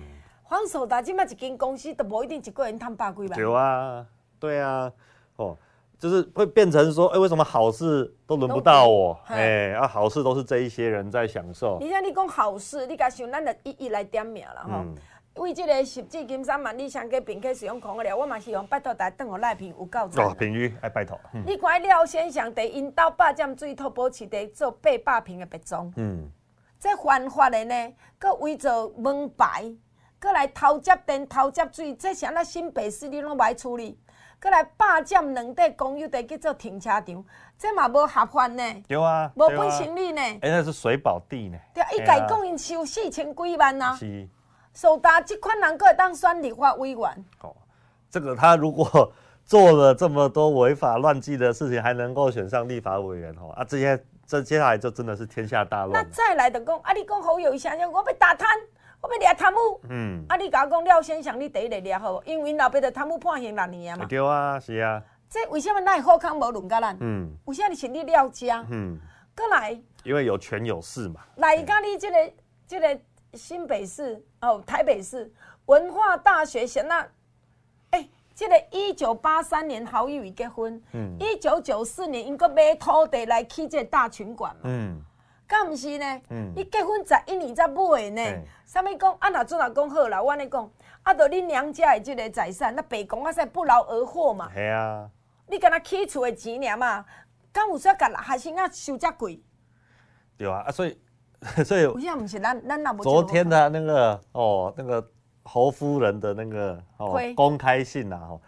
黄苏达今麦一间公司都无一定一个人赚百几万。有啊，对啊，哦。就是会变成说，哎、欸，为什么好事都轮不到我？哎、欸，啊，好事都是这一些人在享受。你像你讲好事，你敢想，咱就一一来点名了哈。嗯、为这个十指金山万里香给宾客使用空了，我嘛希望拜托大家等我赖平有够赞。哦，平宇爱拜托。嗯、你看廖先生在引导八占水土保持地做八百平的别庄。嗯。这犯法的呢，搁为做门牌，搁来偷接电、偷接水，这啥那新北市你拢不爱处理。过来霸占两块公有地去做停车场，这嘛无合法呢？对啊，无本行利呢？哎、欸，那是水保地呢。对啊，伊家讲因收四千几万呐、啊。是。首达这款人可会当选立法委员。哦，这个他如果做了这么多违法乱纪的事情，还能够选上立法委员哦啊，这些这接下来就真的是天下大乱。那再来的讲，啊，你讲好友一下，我被打贪。我要掠贪污，嗯，啊，你甲我讲廖先生，你第一个掠好，因为老爸的贪污判刑六年啊嘛。对啊，是啊。这为什么咱好康无轮到咱？嗯。为什么是你廖家？嗯。过来。因为有权有势嘛。来，甲你这个这个新北市哦，台北市文化大学先那，哎、欸，这个一九八三年好友结婚，嗯，一九九四年因个买土地来起这个大群馆嘛，嗯。敢毋是呢？嗯，你结婚十一年才买呢？啥物讲？啊，若做若讲好啦，我安尼讲，啊，着恁娘家的即个财产，那白讲啊，说不劳而获嘛。系啊。你敢若起厝的钱尔嘛？敢有说甲学生啊收遮贵？对啊，啊，所以所以。为啥毋是咱咱那昨天的那个哦，那个侯夫人的那个哦公开信啊，哦。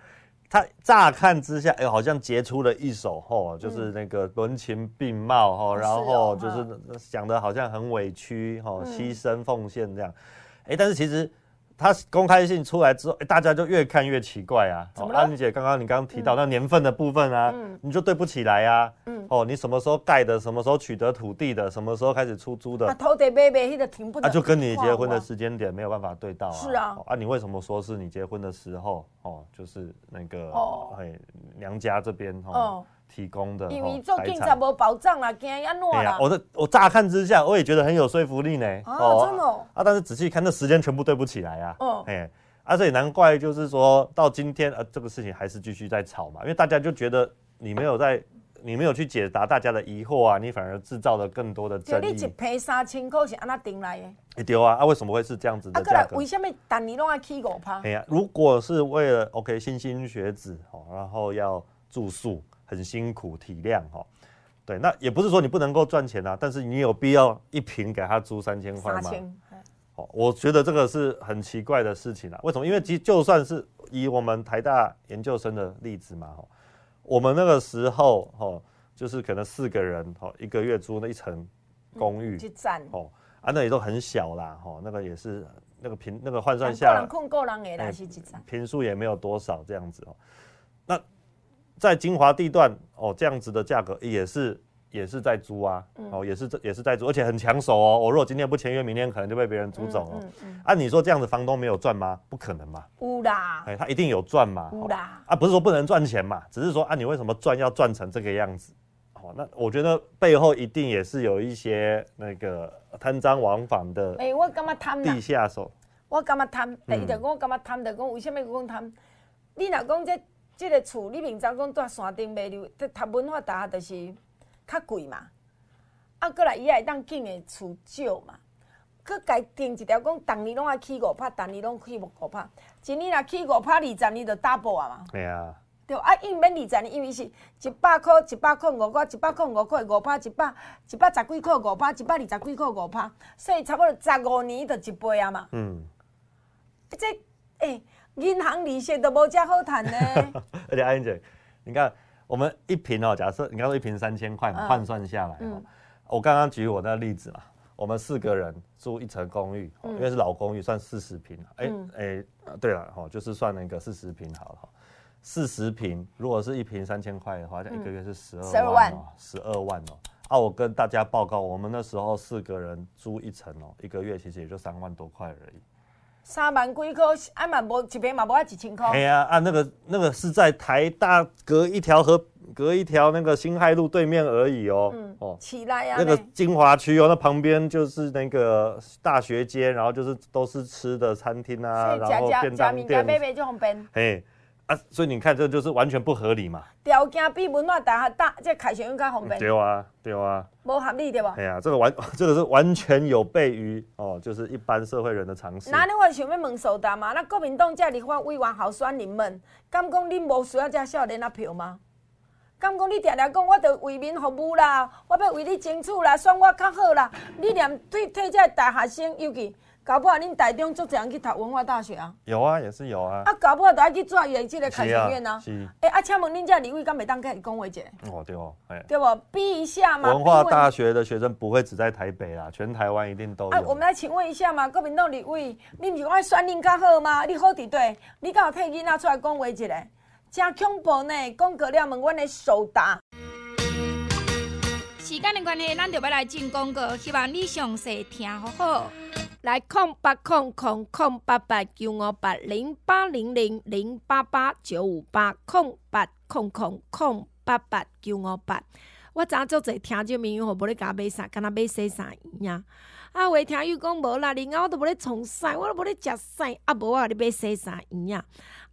他乍看之下，哎、欸，好像杰出了一手，吼，就是那个文情并茂，吼、嗯，然后就是讲的好像很委屈，吼，牺牲奉献这样，哎、欸，但是其实。他公开信出来之后，哎，大家就越看越奇怪啊。怎么了？安妮姐，刚刚你刚刚提到那年份的部分啊，嗯、你就对不起来啊。嗯。哦，你什么时候盖的？什么时候取得土地的？什么时候开始出租的？啊，土地买卖那个停不。啊，就跟你结婚的时间点没有办法对到啊。是啊。啊，你为什么说是你结婚的时候？哦，就是那个哦，哎，娘家这边哦。哦提供的，因为做警察无保障啦，惊安怎啦？我的我乍看之下，我也觉得很有说服力呢。哦，真的啊！但是仔细看，那时间全部对不起来啊。哦，哎，而且难怪，就是说到今天，呃，这个事情还是继续在吵嘛，因为大家就觉得你没有在，你没有去解答大家的疑惑啊，你反而制造了更多的争议。你一赔三千块是安那定来的？哎，对啊，啊，为什么会是这样子的价格？为什么当年拢要起五趴？哎呀，如果是为了 OK 莘莘学子哦，然后要住宿。很辛苦，体谅哈，对，那也不是说你不能够赚钱啊，但是你有必要一瓶给他租三千块吗？我觉得这个是很奇怪的事情啊。为什么？因为其实就算是以我们台大研究生的例子嘛，我们那个时候哈，就是可能四个人哈，一个月租那一层公寓，哦，啊，那也都很小啦，哈，那个也是那个平那个换算下来，平数也没有多少这样子哦，那。在金华地段哦，这样子的价格也是也是在租啊，哦，也是也是在租，而且很抢手哦。我如果今天不签约，明天可能就被别人租走了。按你说这样子，房东没有赚吗？不可能嘛。有啦，哎，他一定有赚嘛。有啦，啊，不是说不能赚钱嘛，只是说啊，你为什么赚要赚成这个样子？哦，那我觉得背后一定也是有一些那个贪赃枉法的。哎，我干嘛贪？地下手。我干嘛贪？第一个我干嘛贪的？讲为什么讲贪？你若讲这。这个厝你明早讲住山顶买楼，这读文化大学就是较贵嘛。啊，过来伊也会当建的厝少嘛。佮家定一条讲，逐年拢爱起五拍，逐年拢起五拍。一年若起五拍，二十年就 double 啊嘛。对啊。对啊，因免二十年，因为是一百块，一百块五块，一百块五块五拍，一百一百十几块五拍，一百二十几块五拍，所以差不多十五年就一倍啊嘛。嗯。这诶。欸银行利息都无遮好谈呢。而且阿英姐，你看我们一瓶哦，假设你刚说一瓶三千块嘛，换算下来，嗯、我刚刚举我那个例子嘛，我们四个人住一层公寓，嗯、因为是老公寓，算四十平。哎哎，对了哈，就是算那个四十平好了哈。四十平如果是一平三千块的话，一个月是十二万哦，十二万哦。啊，我跟大家报告，我们那时候四个人租一层哦，一个月其实也就三万多块而已。三万几块，啊嘛无一边嘛无啊一千块。哎呀，啊那个那个是在台大隔一条河，隔一条那个辛亥路对面而已哦。嗯。哦。起来呀。那个金华区哦，那旁边就是那个大学街，然后就是都是吃的餐厅啊，然后便当店。嘿。啊，所以你看，这就是完全不合理嘛。条件比文化大学大，这凯旋更加方便。对啊，对啊。不合理对吧？哎呀，这个完，这个是完全有悖于哦，就是一般社会人的常识。那你我想要问苏达嘛？那国民党这立法委员候选人们，敢讲你无需要这少年啊票吗？敢讲你常常讲我得为民服务啦，我要为你争取啦，选我较好啦？你连对对这大学生，尤其。搞不好恁台中足侪人去读文化大学啊？有啊，也是有啊。啊，搞不好就爱去转业这个开学院啊。是。哎，啊，请问恁这立委敢袂当开讲话者？哦，对哦，哎。对不？逼一下嘛。文化大学的学生不会只在台北啦，全台湾一定都有。啊，我们来请问一下嘛，国民党李伟，你唔是讲爱选恁较好吗？你好伫对，你敢有替囡仔出来讲话一个？真恐怖呢！讲过了问阮的守达。时间的关系，咱就要来进广告，希望你详细听好好。来空八空空空八八九五八零八零零零八八九五八空八空空空八八九五八。我昨做者听这民谣，无咧甲买啥，干那买洗衫衣啊！啊，话听伊讲无啦，另外我都无咧创啥，我都无咧食啥，啊，无啊你买洗衫衣啊！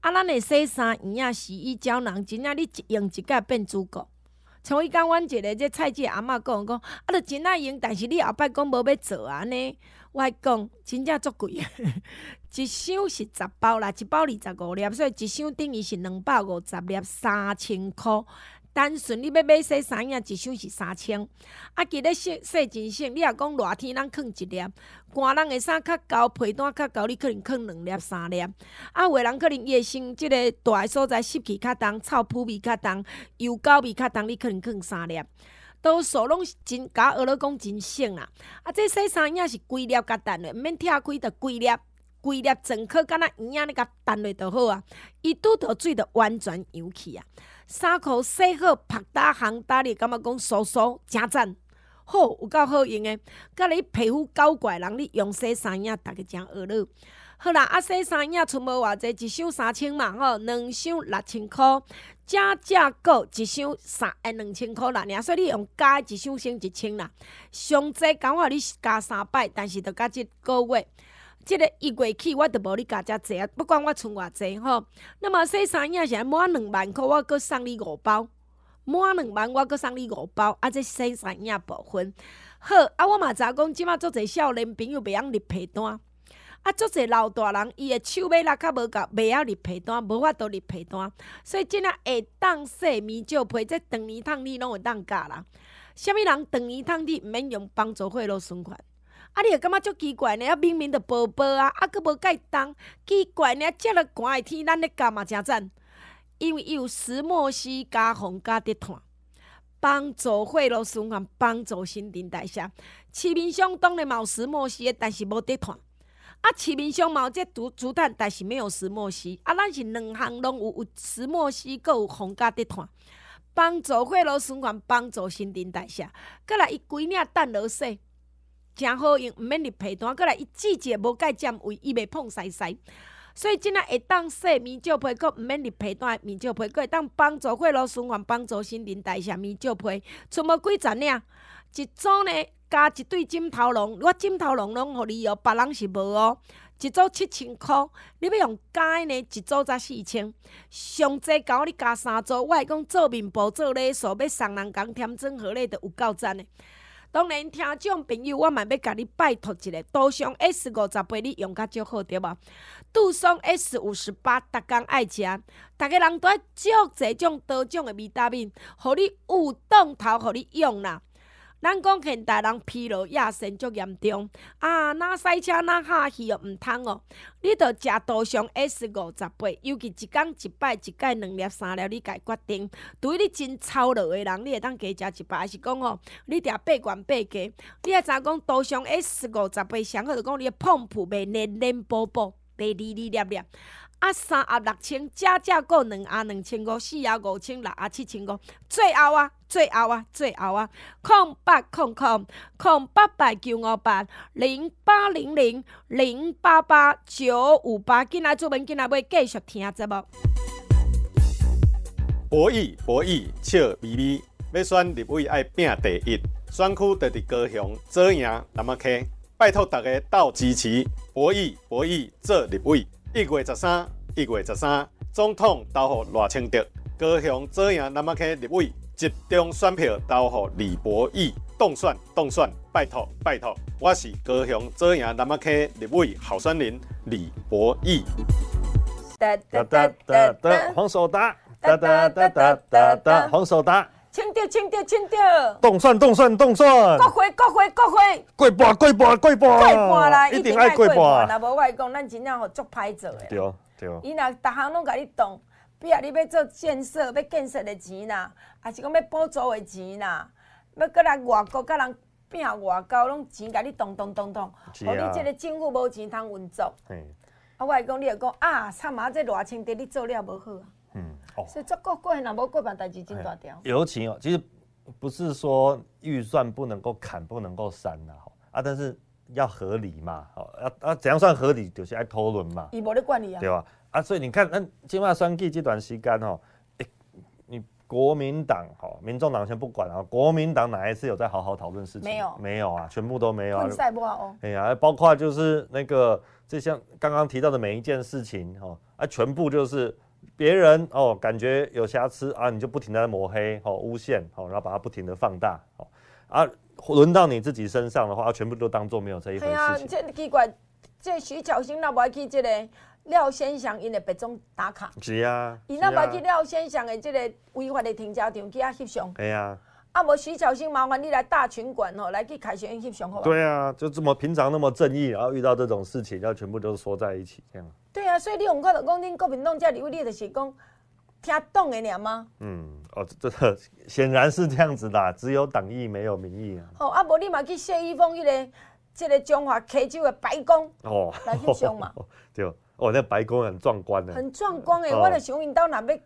啊，咱的洗衫衣啊，洗衣胶囊，真正你一用一盖变主角。像伊讲，阮一个这菜姐阿嬷讲讲，啊，着真爱用，但是你后摆讲无要做安尼，我讲真正足贵，一箱是十包啦，一包二十五粒，所以一箱等于是两百五十粒，三千箍。单纯你要买洗衫衣，一箱是三千。啊，记得洗洗真省，你若讲热天咱囥一粒，寒人的衫较厚，被单较厚，你可能囥两粒三粒。啊，有的人可能伊会穿即个大个所在湿气较重，臭扑味较重，油膏味较重，你可能囥三粒。多数拢是真假，学了讲真省啦。啊，这洗衫衣是规粒甲单的，毋免拆开，着规粒规粒整颗，敢若圆仔你甲单落就好啊。伊拄着水着完全油去啊。衫裤洗好，晒打烘打，你感觉讲舒舒真赞，好有够好用诶。甲你皮肤搞怪人，你用洗衫衣，逐个真学了。好啦，啊洗衫衣剩无偌济，一箱三千嘛吼，两箱六千箍，正正个一箱三诶两千箍啦，尔所以你用加一箱先一千啦。上济讲话你加三百，但是着加即个月。即个一月起，我着无你加遮济啊！不管我存偌济吼，那么洗衫衣是满两万箍，我阁送你五包；满两万，我阁送你五包。啊，这洗衫衣部分好啊！我嘛知讲，即马足侪少年朋友袂晓立被单，啊，足侪老大人伊诶手尾力较无够，袂晓立被单，无法度立被单，所以即个会当洗面罩被，这长年烫你拢会当加啦。啥物人长年烫你毋免用帮助贿赂存款？啊！你会感觉足奇怪呢？啊，明明着薄薄啊，啊，阁无盖当，奇怪呢？遮了寒诶天，咱咧干嘛诚赞，因为伊有石墨烯加防加滴碳，帮助血路循环，帮助新陈代谢。市面上当然嘛有石墨烯，但是无滴碳。啊，市面上嘛有这竹竹炭，但是没有石墨烯。啊，咱是两项拢有，有石墨烯，阁有防加滴碳，帮助血路循环，帮助新陈代谢。阁来伊规领等落洗。诚好用，毋免立被单，阁来伊季节无盖占位，伊袂碰晒晒，所以真仔会当洗面照被，阁毋免立被单面照被，阁会当帮助血路循环，帮助新陈代谢面罩被，剩无几层领，一组呢加一对枕头笼，我枕头笼拢互你哦，别人是无哦，一组七千箍，你要用加呢，一组才四千，上济甲我你加三组，我会讲做面部做礼数，要送人讲添砖贺礼，着有够赞的。当然，听众朋友，我嘛要甲你拜托一个，杜松 S 五十八，你用较少好对无？杜松 S 五十八，逐工爱食，逐个人都爱足侪种多种的维他命，互你有档头，互你用啦。咱讲现代人疲劳亚肾足严重啊，哪赛车哪哈气哦，毋通哦。你着食多上 S 五十八，尤其一工一摆一摆两粒三粒，你家决定。对你真操劳的人，你会当加食一摆，还是讲哦，你定八罐八价。你爱知影讲多上 S 五十八上好，就讲你的 pomp 袂黏黏补补，袂哩哩粒粒。啊，三啊六千，加价过两啊两千五，四啊五千，六啊七千五，最后啊，最后啊，最后啊，空八空空空八百九五八零八零零零八八九五八，进来做门，进来要继续听节目。博弈博弈笑眯眯，要选立委爱拼第一，选区就伫高雄左营南仔溪，拜托大家斗支持，博弈博弈做立委。一月十三，一月十三，总统都予赖清德，高雄左营南仔溪立委集中选票都予李博义，当选当选，拜托拜托，我是高雄左营南仔溪立委候选人李博义。哒哒哒哒，黄守达，哒哒哒哒哒哒，黄守达。清掉，清掉，清掉。动算，动算，动算。国会，国会，国会。过半，过半，过半。过半啦，一定爱过半。那无我讲，咱真正好足歹做诶。对对。伊若逐项拢甲你动，比如你要做建设，要建设诶钱啦，还是讲要补助诶钱啦，要过来外国甲人拼外交，拢钱甲你动动动动，互你即个政府无钱通运作。嘿。啊，我来讲，你来讲啊，惨啊，这偌清地你做了无好啊。嗯，哦，所以做过过，若无过办代志真大条。尤其哦，其实不是说预算不能够砍，不能够删呐，啊，但是要合理嘛，哦，啊啊怎样算合理，就是爱讨论嘛。伊无咧管理啊。对吧？啊，所以你看，咱今麦选举这段时间哦，诶，你国民党哈，民众党先不管啊，国民党哪一次有在好好讨论事情？没有，没有啊，全部都没有啊。哎呀，包括就是那个，就像刚刚提到的每一件事情哦，啊，全部就是。别人哦，感觉有瑕疵啊，你就不停的抹黑哦，诬陷哦，然后把它不停的放大哦，啊，轮到你自己身上的话，全部都当做没有这一回事情。啊，这奇怪，这徐巧芯那不爱去这个廖先祥因的白种打卡？是啊，伊那不爱去廖先祥的这个违法的停车场去啊翕相？对啊。啊，无徐巧芯麻烦你来大群馆哦，来去凯旋翕相好吧？对啊，就这么平常那么正义，然后遇到这种事情，要全部都说在一起这样。对啊，所以你用看到讲恁国民党这里，你就是讲听党的尔吗？嗯，哦，这个显然是这样子的，只有党意没有民意啊。哦，啊，无你嘛去谢依峰迄个这个中华溪州的白宫哦，来翕相嘛。对，哦，那白宫很壮观的。很壮观诶，我就想因兜若要。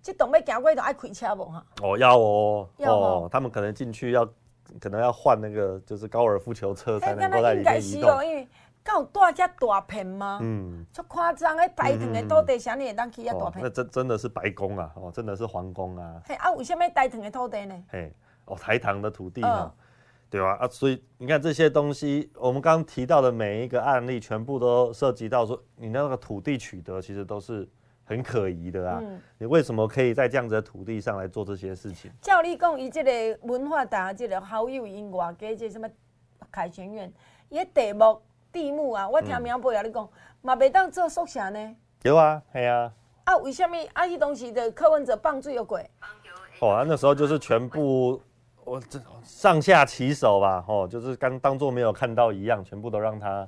这栋要行过都爱开车无哈？哦，要哦，要哦，他们可能进去要，可能要换那个就是高尔夫球车才能够在里面移动。因为够大遮大片吗？嗯，足夸张，诶，大屯的土地，啥你会当去遐大片？那真真的是白宫啊，哦，真的是皇宫啊。嘿，啊，为什么台糖的土地呢？嘿，哦，台糖的土地嘛，对吧？啊，所以你看这些东西，我们刚刚提到的每一个案例，全部都涉及到说，你那个土地取得其实都是。很可疑的啊！嗯、你为什么可以在这样子的土地上来做这些事情？照你讲，伊这个文化大学这个好友因外加这什么凯旋苑，伊个地目地目啊，我听苗博雅你讲，嘛袂当做宿舍呢？有啊，系啊。啊，为什么啊？迄东西的柯文哲放水有鬼？哦，啊、那时候就是全部我这上下其手吧，哦，就是刚当做没有看到一样，全部都让他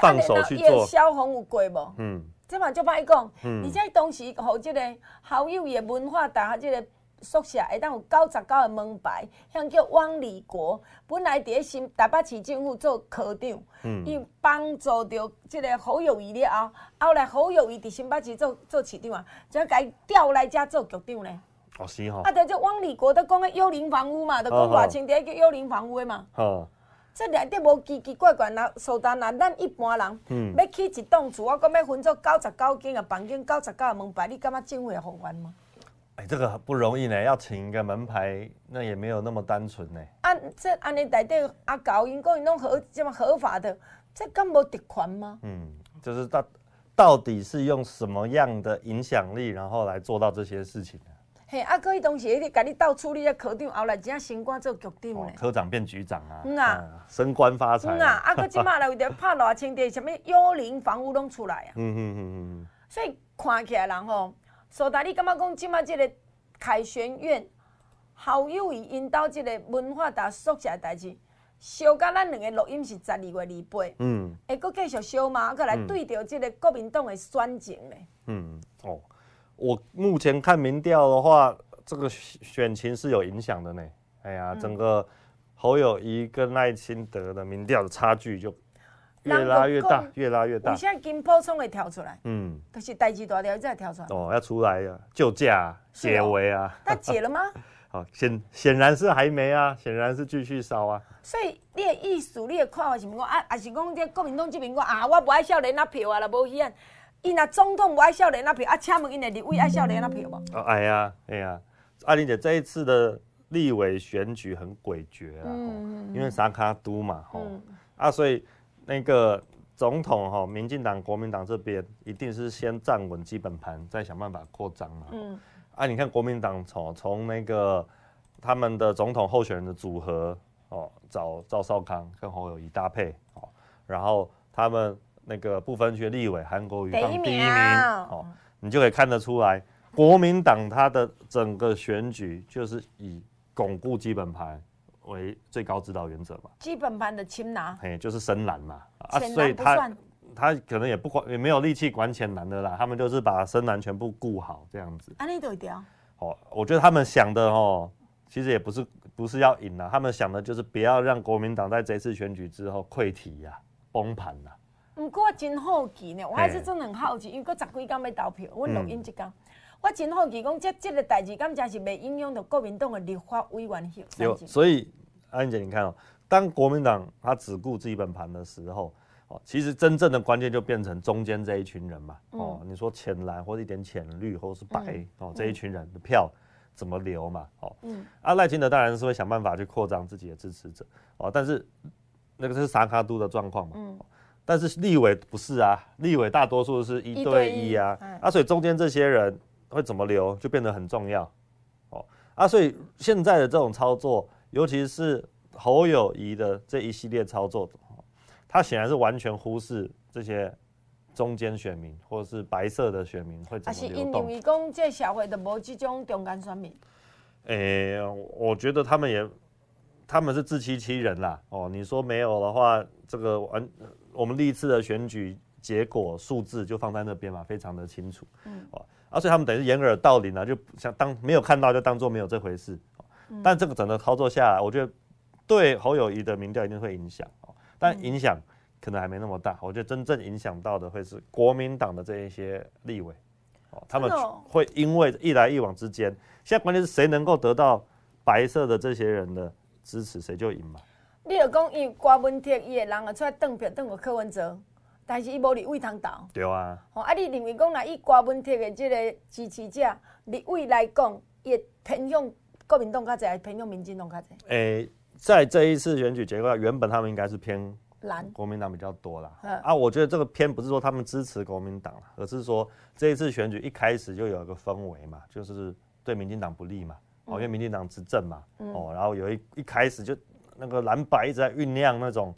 放手去做。消防有鬼不？嗯。这嘛就歹讲，嗯、而且当时和这个好友的文化大学这个宿舍会当有九十九个门牌，像叫汪礼国，本来伫咧新台北市政府做科长，伊帮、嗯、助着即个侯友谊了后，后来侯友谊伫新北市做做市长啊，就甲伊调来遮做局长咧。哦，是吼。啊，对，这汪礼国都讲个幽灵房屋嘛，都讲偌清地叫幽灵房屋的嘛。哦。即内底无奇奇怪怪，那苏丹那咱一般人，嗯、要起一栋厝，我讲要分做九十九间的房间，九十九个门牌，你感觉政府会好还吗？哎、欸，这个不容易呢，要请一个门牌，那也没有那么单纯呢。啊，这安尼内底阿高因讲因拢合这么合法的，这敢无特权吗？嗯，就是到到底是用什么样的影响力，然后来做到这些事情呢？嘿，啊，哥，伊当时你甲你到处理个科长，后来真升官做局长呢。科长变局长啊，嗯啊，升官发财。嗯啊，啊，哥即马来为着拍偌清地，什么幽灵房屋拢出来啊。嗯嗯嗯嗯。所以看起来人吼，所以你感觉讲即马这个凯旋苑，好友伊引导这个文化大宿舍代志，烧甲咱两个录音是十二月二八。嗯。会阁继续烧吗？阁来对着这个国民党的选情呢？嗯，哦。我目前看民调的话，这个选情是有影响的呢。哎呀，嗯、整个侯友谊跟赖清德的民调的差距就越拉越大，越拉越大。现在金溥聪会跳出来，嗯，可是代志大条再跳出来。哦，要出来呀，救驾解围啊。他解了吗？好，显显然是还没啊，显然是继续烧啊。所以你的意思，你的看法是什么？啊，还是讲这国民党这边讲啊，我不爱少年那票啊，了无戏啊。伊若总统不爱少年那票，啊，请问因的立委爱少年那票无？哦，哎呀，哎呀，阿玲姐，这一次的立委选举很诡谲啊，嗯、因为三卡都嘛，吼、嗯，啊，所以那个总统哈，民进党、国民党这边一定是先站稳基本盘，再想办法扩张嘛。嗯，啊，你看国民党从从那个他们的总统候选人的组合哦，找赵少康跟侯友谊搭配哦，然后他们。那个不分区立委韩国瑜当第一名，哦，你就可以看得出来，国民党他的整个选举就是以巩固基本盘为最高指导原则嘛。基本盘的擒拿，哎，就是深蓝嘛。啊，所以他他可能也不管，也没有力气管浅蓝的啦。他们就是把深蓝全部顾好这样子。安利都一条。哦，我觉得他们想的哦，其实也不是不是要赢啦，他们想的就是不要让国民党在这次选举之后溃体呀、崩盘呐。不过我真好奇呢，我还是真的很好奇，因为过十几天要投票，我录音一讲，嗯、我真好奇讲这这个代志，敢真是没影响到国民党的立法委员票。有，所以安姐，你看哦，当国民党他只顾自己本盘的时候，哦，其实真正的关键就变成中间这一群人嘛，嗯、哦，你说浅蓝或者一点浅绿或者是白，嗯、哦，这一群人的票怎么留嘛，哦，嗯，啊赖清德当然是会想办法去扩张自己的支持者，哦，但是那个是三脚督的状况嘛，嗯。但是立委不是啊，立委大多数是一对一啊，一啊，所以中间这些人会怎么留就变得很重要，哦，啊，所以现在的这种操作，尤其是侯友谊的这一系列操作，他显然是完全忽视这些中间选民或者是白色的选民会怎么流动。是因为讲这社会的无这种中间选民。诶、欸，我觉得他们也他们是自欺欺人啦，哦，你说没有的话，这个完。我们历次的选举结果数字就放在那边嘛，非常的清楚。嗯，哦，而且他们等于掩耳盗铃啊，就想当没有看到就当做没有这回事。但这个整个操作下来，我觉得对侯友谊的民调一定会影响。哦，但影响可能还没那么大。我觉得真正影响到的会是国民党的这一些立委。哦，他们会因为一来一往之间，现在关键是谁能够得到白色的这些人的支持，谁就赢嘛。你就讲伊郭文铁伊个人啊出来邓票邓个柯文哲，但是伊无立委通投。对啊。哦，啊，你认为讲，若以郭文铁的这个支持者立委来讲，伊偏向国民党较侪，还是偏向民进党较侪？诶、欸，在这一次选举结果，原本他们应该是偏蓝国民党比较多啦。蓝啊，我觉得这个偏不是说他们支持国民党，而是说这一次选举一开始就有一个氛围嘛，就是对民进党不利嘛。哦，因为民进党执政嘛。嗯、哦，然后有一一开始就。那个蓝白一直在酝酿那种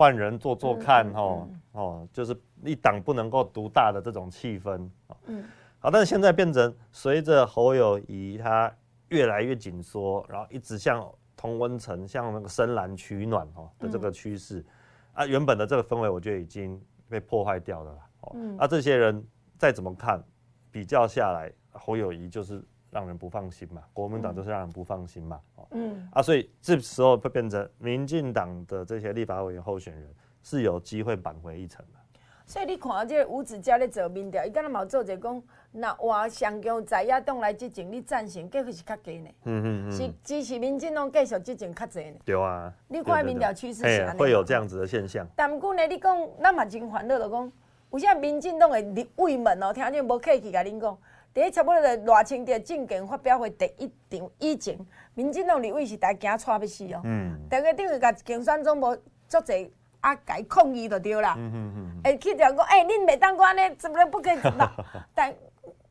换人做做看，哦哦，就是一党不能够独大的这种气氛，嗯，好，但是现在变成随着侯友谊他越来越紧缩，然后一直向同温层、向那个深蓝取暖哦的这个趋势，啊，原本的这个氛围我觉得已经被破坏掉了，哦，啊，这些人再怎么看比较下来，侯友谊就是。让人不放心嘛，国民党就是让人不放心嘛，嗯，啊，所以这时候会变成民进党的这些立法委员候选人是有机会扳回一城的。所以你看这个吴子嘉咧做民调，伊敢若冇做者讲，那话上强在野党来执政，你赞成结果是较低呢？嗯嗯嗯，是支持民进党继续执政较济呢？对啊，你看民调趋势是安尼，会有这样子的现象。但不过呢，你讲咱嘛真烦恼，就讲有些民进党的立委们哦，听见无客气甲恁讲。第一差不多的赖清德政见发表会第一场以前，民进党立委是大家惊喘要死哦。嗯。大家等于甲竞选总部足侪啊，改抗议就对啦。嗯嗯嗯。会去讲讲，哎，恁袂当安尼，怎么不可以做到？但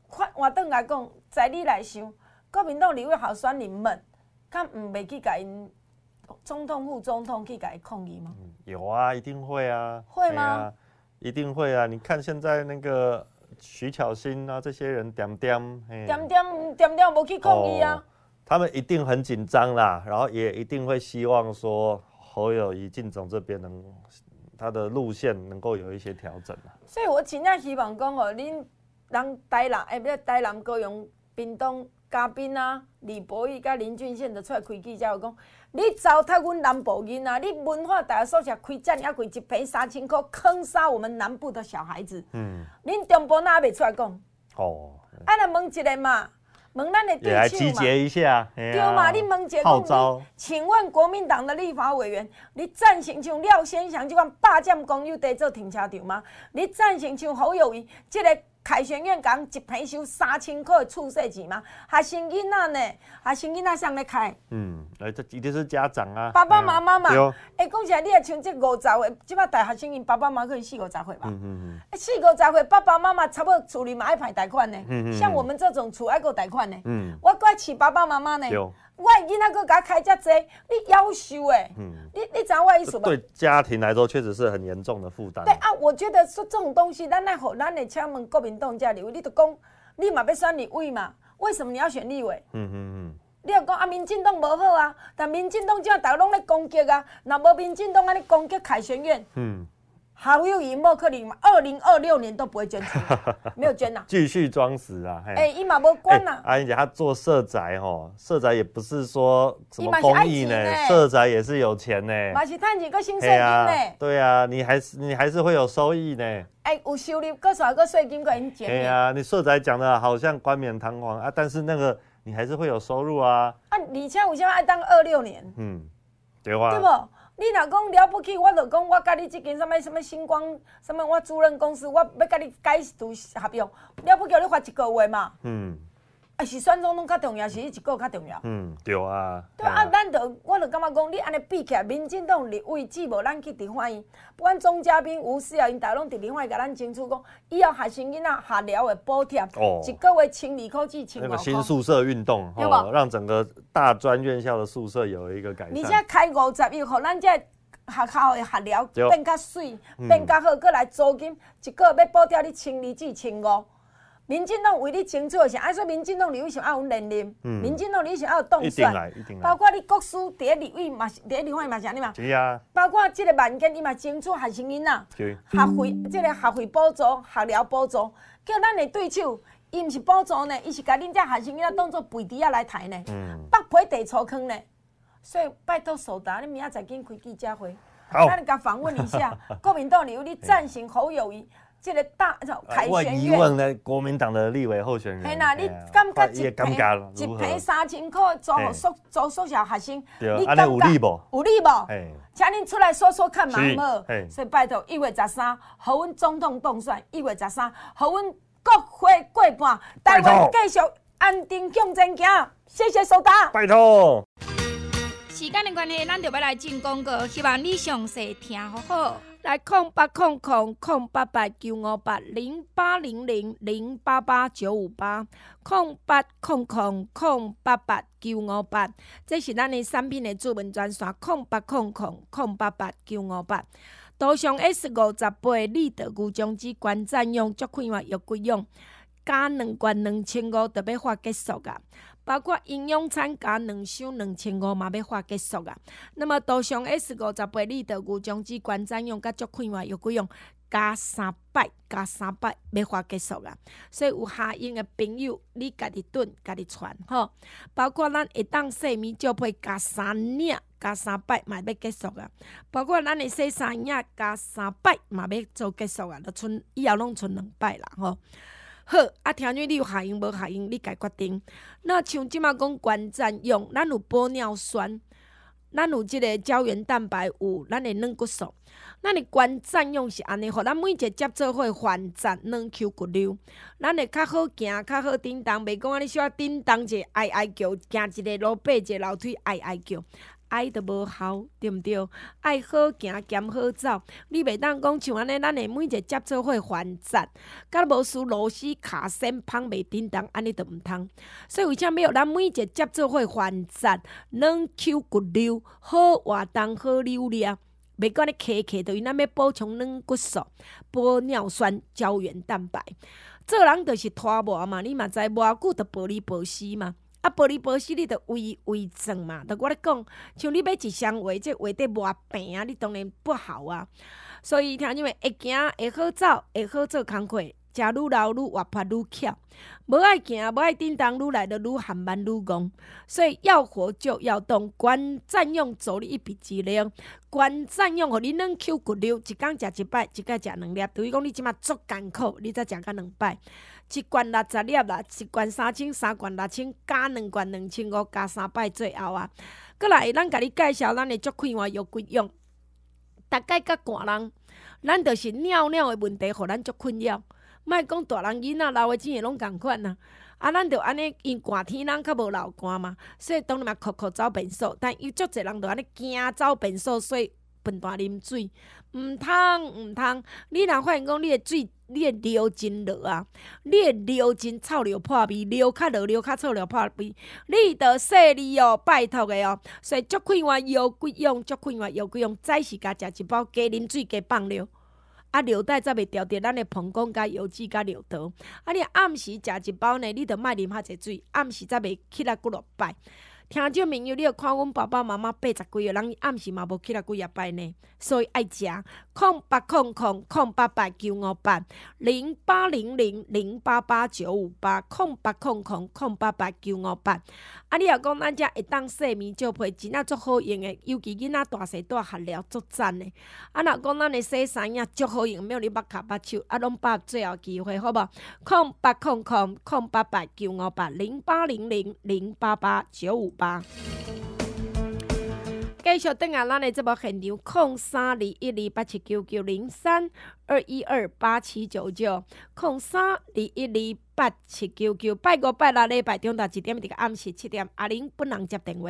换换转来讲，在你来想，国民党立委候选人们，敢毋袂去甲因总统、副总统去甲伊抗议吗？有啊，一定会啊。会吗？一定会啊！你看现在那个。徐巧芯啊，这些人点点点点点点无去抗议啊、哦，他们一定很紧张啦，然后也一定会希望说侯友谊进总这边能他的路线能够有一些调整啊。所以我真正希望讲哦，恁人台南哎，不是台南高雄屏东嘉宾啊，李博毅甲林俊宪就出来开记者会讲。你糟蹋阮南部囡仔，你文化大学宿舍开正也贵一坪三千块，坑杀我们南部的小孩子。嗯，恁中部哪未出来讲？哦，啊来问一个嘛，问咱的对手嘛。集结一下。对嘛？你问一个号召。请问国民党的立法委员，你赞成像廖先祥这款霸占公有地做停车场吗？你赞成像侯友谊这个？凯旋院讲一平收三千块的厝税钱吗？学生囡仔呢？学生囡仔上来开？嗯，来，这一定是家长啊。爸爸妈妈嘛。哎，讲起来，你也像这五十岁，即摆大学生因爸爸妈妈可能四五十岁吧？嗯嗯嗯。四五十岁，爸爸妈妈差不多处理嘛爱排贷款呢。嗯嗯。像我们这种厝爱过贷款呢。嗯。我怪起爸爸妈妈呢。有。我囡仔个甲开遮济，你夭寿诶。嗯。你你知我意思吗？对家庭来说，确实是很严重的负担。对啊，我觉得说这种东西，咱来互咱的请问国民党遮里，你都讲，你嘛要选立委嘛？为什么你要选立委？嗯嗯嗯。你要讲啊，民进党无好啊，但民进党怎样大家拢在攻击啊，若无民进党安尼攻击凯旋院。嗯。好有赢莫克林嘛？二零二六年都不会捐出，没有捐呐。继续装死啊！哎，伊嘛无关呐。阿英姐，他做社宅吼，社宅也不是说什么公益呢，社宅也是有钱呢。嘛是赚几个新税金呢。对啊，你还是你还是会有收益呢。哎，有收入，个啥个税金可以减。对啊，你社宅讲的好像冠冕堂皇啊，但是那个你还是会有收入啊。啊，你现在我现在爱当二六年。嗯，对话。对不？你若讲了不起，我著讲我甲你即间什么什么星光什么我主任公司，我要甲你解除合约，了不叫你发一个月嘛。啊，是选总统较重要，是伊一个较重要。嗯，对啊。对啊，咱就我就感觉讲，你安尼比起来，民进党立位置无咱去伫欢迎，不管总嘉宾、吴思瑶，因大拢伫另外甲咱争取讲，以后学生囡仔下寮的补贴，哦，一个月千二块至千五块。那个新宿舍运动，对吧？让整个大专院校的宿舍有一个改善。而且开五十亿，互咱这学校的学寮变较水，变较好，过来租金一个月要补贴你千二至千五。民进党为你争取的是，按说民进党立委想要有能力，民进党立委想要有动算，包括你国书第一立委嘛，第一立委嘛是安尼嘛，是啊，包括即个万件，伊嘛争取学生囡仔，学费，这个学费补助、学疗补助，叫咱的对手，伊毋是补助呢，伊是甲恁遮学生囡仔当做肥猪仔来抬呢，北皮地粗坑呢，所以拜托苏达，你明仔载紧开记者会，咱甲访问一下 国民党立委，你赞成侯友宜？这个大凯旋院，我疑国民党的立委候选人，系啦，你感觉一坪一坪三千块租给宿租宿舍学生，你感觉有利不？有利不？请恁出来说说看嘛，好，所以拜托一月十三，和阮总统当选，一月十三，和阮国会过半，台湾继续安定向前行，谢谢苏达，拜托。时间的关系，咱就要来进广告，希望你详细听好好。来空八空空空八八九五八零八零零零八八九五八空八空空空八八九五八，这是咱的产品的主文专线。空八空空空八八九五八，多上 S 五十八立德牛种子关占用足快活又贵用，加两罐两千五特别发结束啊！包括营养餐加两箱两千五嘛要发结束啊！那么多上 S 五十八里的牛种子关占用甲足快活又贵用，加三百加三百要发结束啊！所以有下应的朋友，你家己炖家己传吼。包括咱一当洗面就配加三领加三百嘛要结束啊！包括咱的洗三领加三百嘛要做结束啊！就剩以后拢剩两百啦吼。好，啊，听你你有下用无下用，你家决定。那像即马讲关占用，咱有玻尿酸，咱有即个胶原蛋白，有咱的软骨素。咱的关占用是安尼，互咱每一个接做伙反战软 Q 骨溜，咱会较好行，较好叮当，袂讲安尼小叮当者哀哀叫，行一个路爬一个楼梯哀哀叫。爱都无效，对毋对？爱好行兼好走，你袂当讲像安尼，咱诶每一个接做伙还赞，甲无输螺丝卡线芳袂叮当，安尼都毋通。所以为啥要咱每一个接做伙还赞，软 Q 骨溜，好活动好溜咧，袂讲咧磕磕，着因咱要补充软骨素、玻尿酸、胶原蛋白。做人着是拖磨嘛，你嘛知磨久着保哩保湿嘛。啊，玻璃玻璃你着微微整嘛，着我咧讲，像你买一双鞋，这鞋底磨平啊，你当然不好啊。所以听你们会行会好走，会好做工课，食愈老愈活泼愈巧。无爱行，无爱叮当，愈来着愈含慢愈戆。所以要活就要动，管占用助你一臂之力。管占用，互你软 Q 骨溜，一工食一摆，一摆食两粒。等于讲你即马足艰苦，你才食甲两摆。一罐六十粒啦，一罐三千，三罐六千，加两罐两千五，加三摆最后啊！过来，咱甲你介绍咱的足快活药贵用。大概甲寒人，咱着是尿尿的问题，互咱足困扰。莫讲大人囡仔，老的钱拢共款啊。啊，咱着安尼，因寒天人较无流汗嘛，所以当然嘛，哭哭走便所。但伊足侪人着安尼惊走便所，所以笨蛋啉水，毋通毋通。你若发现讲你的水，你会流真热啊！你会流真臭流破味，尿较落流较臭流破味，你得洗你哦，拜托的哦。所以足快活药贵用，足快活药贵用，早时甲食一包，加啉水加放尿。啊，尿袋则袂调掉咱的膀胱、甲油脂、甲尿道。啊，你暗时食一包呢，你着莫啉赫侪水，暗时则袂起来几落摆。听众朋友，你有看阮爸爸妈妈八十几个人，暗时嘛无起来几啊摆呢，所以爱食。空八空空空八八九五八零八零零零八八九五八空八空空空八八九五八。啊，你若讲咱遮会当细面就配，真啊足好用诶，尤其囡仔大细大合了足赞诶。啊，若讲咱诶洗衫影足好用，没有你捌骹捌手，啊，拢把最后机会，好无？空八空空空八八九五八零八零零零八八九五。吧，继续等下咱的这部现场，空三二一二八七九九零三二一二八七九九，空三二一二八七九九，拜五拜六礼拜中到一点，这个暗时七点，阿玲不能接电话。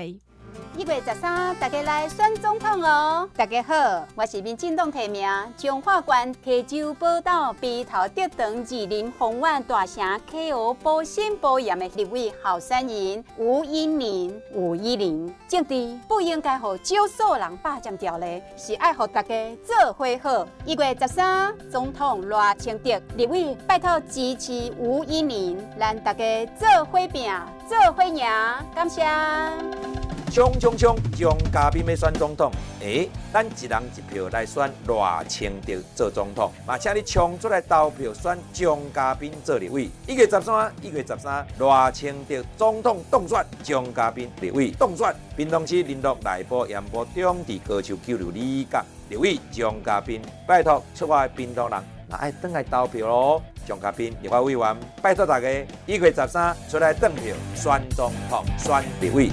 一月十三，大家来选总统哦！大家好，我是民进党提名彰化县溪州宝岛鼻头竹塘二林丰苑大城 KO 保心保险的立委候选人吴依宁。吴依宁，政治不应该和少数人霸占掉的，是爱和大家做伙好。一月十三，总统赖清德立委拜托支持吴依宁，让大家做伙拼，做伙赢，感谢。冲冲冲！张嘉宾要选总统，诶、咱一人一票来选赖清德做总统，嘛，请你冲出来投票选张嘉宾做立委。一月十三，一月十三，赖清德总统当选，张嘉宾立委当选。屏东市林乐内埔盐埔中地歌手九六里甲立委张嘉宾，拜托出外屏东人，那爱登来投票咯。张嘉宾立法委员，拜托大家一月十三出来投票选总统、选立委。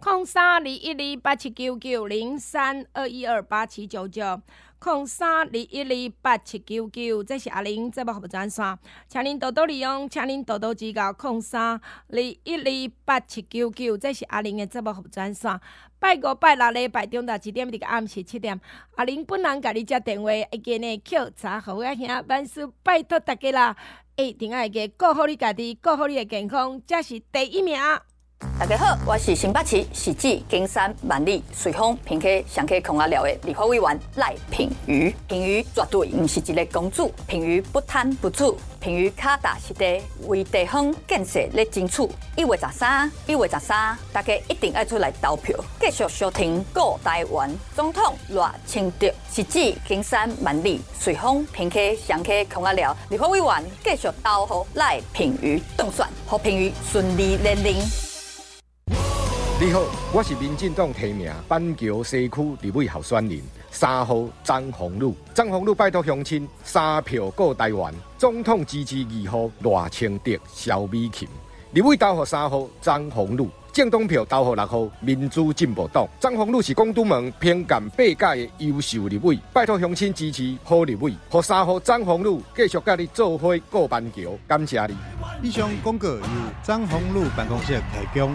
空三二一二八七九九零三二一二八七九九，空三二一二八七九九，这是阿玲节目服务专线，请您多多利用，请您多多指教。空三二一二八七九九，这是阿玲的节目服务专线，拜五拜六礼拜中到一点，这个暗时七点，阿玲本人甲你接电话，一个呢口查好阿兄，万事拜托大家啦，一定爱个顾好你家己，顾好你的健康，这是第一名。大家好，我是新北市汐止金山万里随风平溪上溪孔阿寮的立法委员赖品妤。品妤绝对不是一个公主，品妤不贪不祖，品妤脚踏实地为地方建设来争取。一月十三，一月十三，大家一定要出来投票，继续收听顾台湾总统赖清德。汐止金山万里随风平溪上溪孔阿寮立法委员继续投予赖品妤当选，和品妤顺利连任。你好，我是民进党提名板桥西区立委候选人三号张宏陆。张宏陆拜托乡亲三票过台湾，总统支持二号赖清德、萧美琴。立委投予三号张宏陆，政党票投予六号民主进步党。张宏陆是广东门偏干八届的优秀立委，拜托乡亲支持好立委，和三号张宏陆继续甲你做伙过板桥，感谢你。以上广告由张宏陆办公室提供。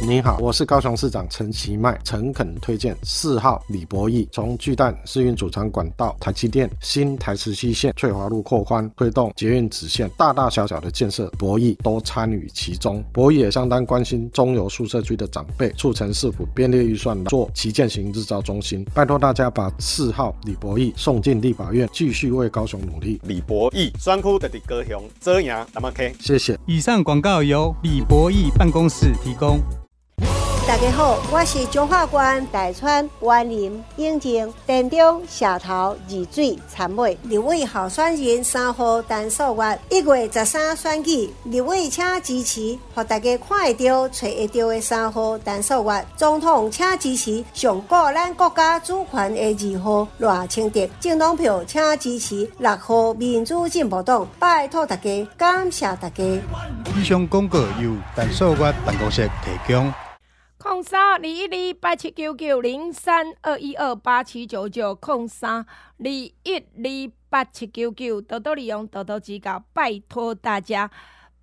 你好，我是高雄市长陈其迈，诚恳推荐四号李博义，从巨蛋试运主场管道、台积电新台十七线翠华路扩宽，推动捷运直线，大大小小的建设，博义都参与其中。博义也相当关心中油宿舍区的长辈，促成市府编列预算做旗舰型日照中心。拜托大家把四号李博义送进立法院，继续为高雄努力。李博义，选区的高雄，遮阳那么 K，谢谢。以上广告由李博义办公室提供。大家好，我是彰化县大川员林永靖田中社头二水参尾立委候选人三号陈素月，一月十三选举立委请支持，和大家看会到、找会到的三号陈素月总统，请支持上顾咱国家主权的二号赖清德，政党票请支持六号民主进步党，拜托大家，感谢大家。以上广告由陈素月办公室提供。空三二一二八七九九零三二一二八七九九空三二一二八七九九，多多利用，多多指教，拜托大家。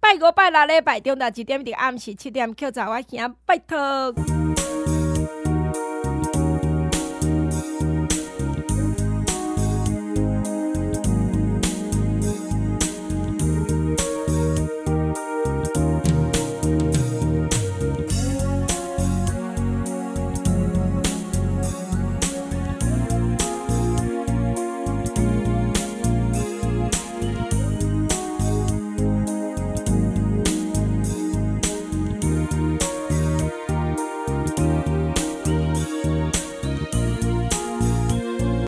拜五拜六礼拜中昼一点到暗时七点，扣查我兄，拜托。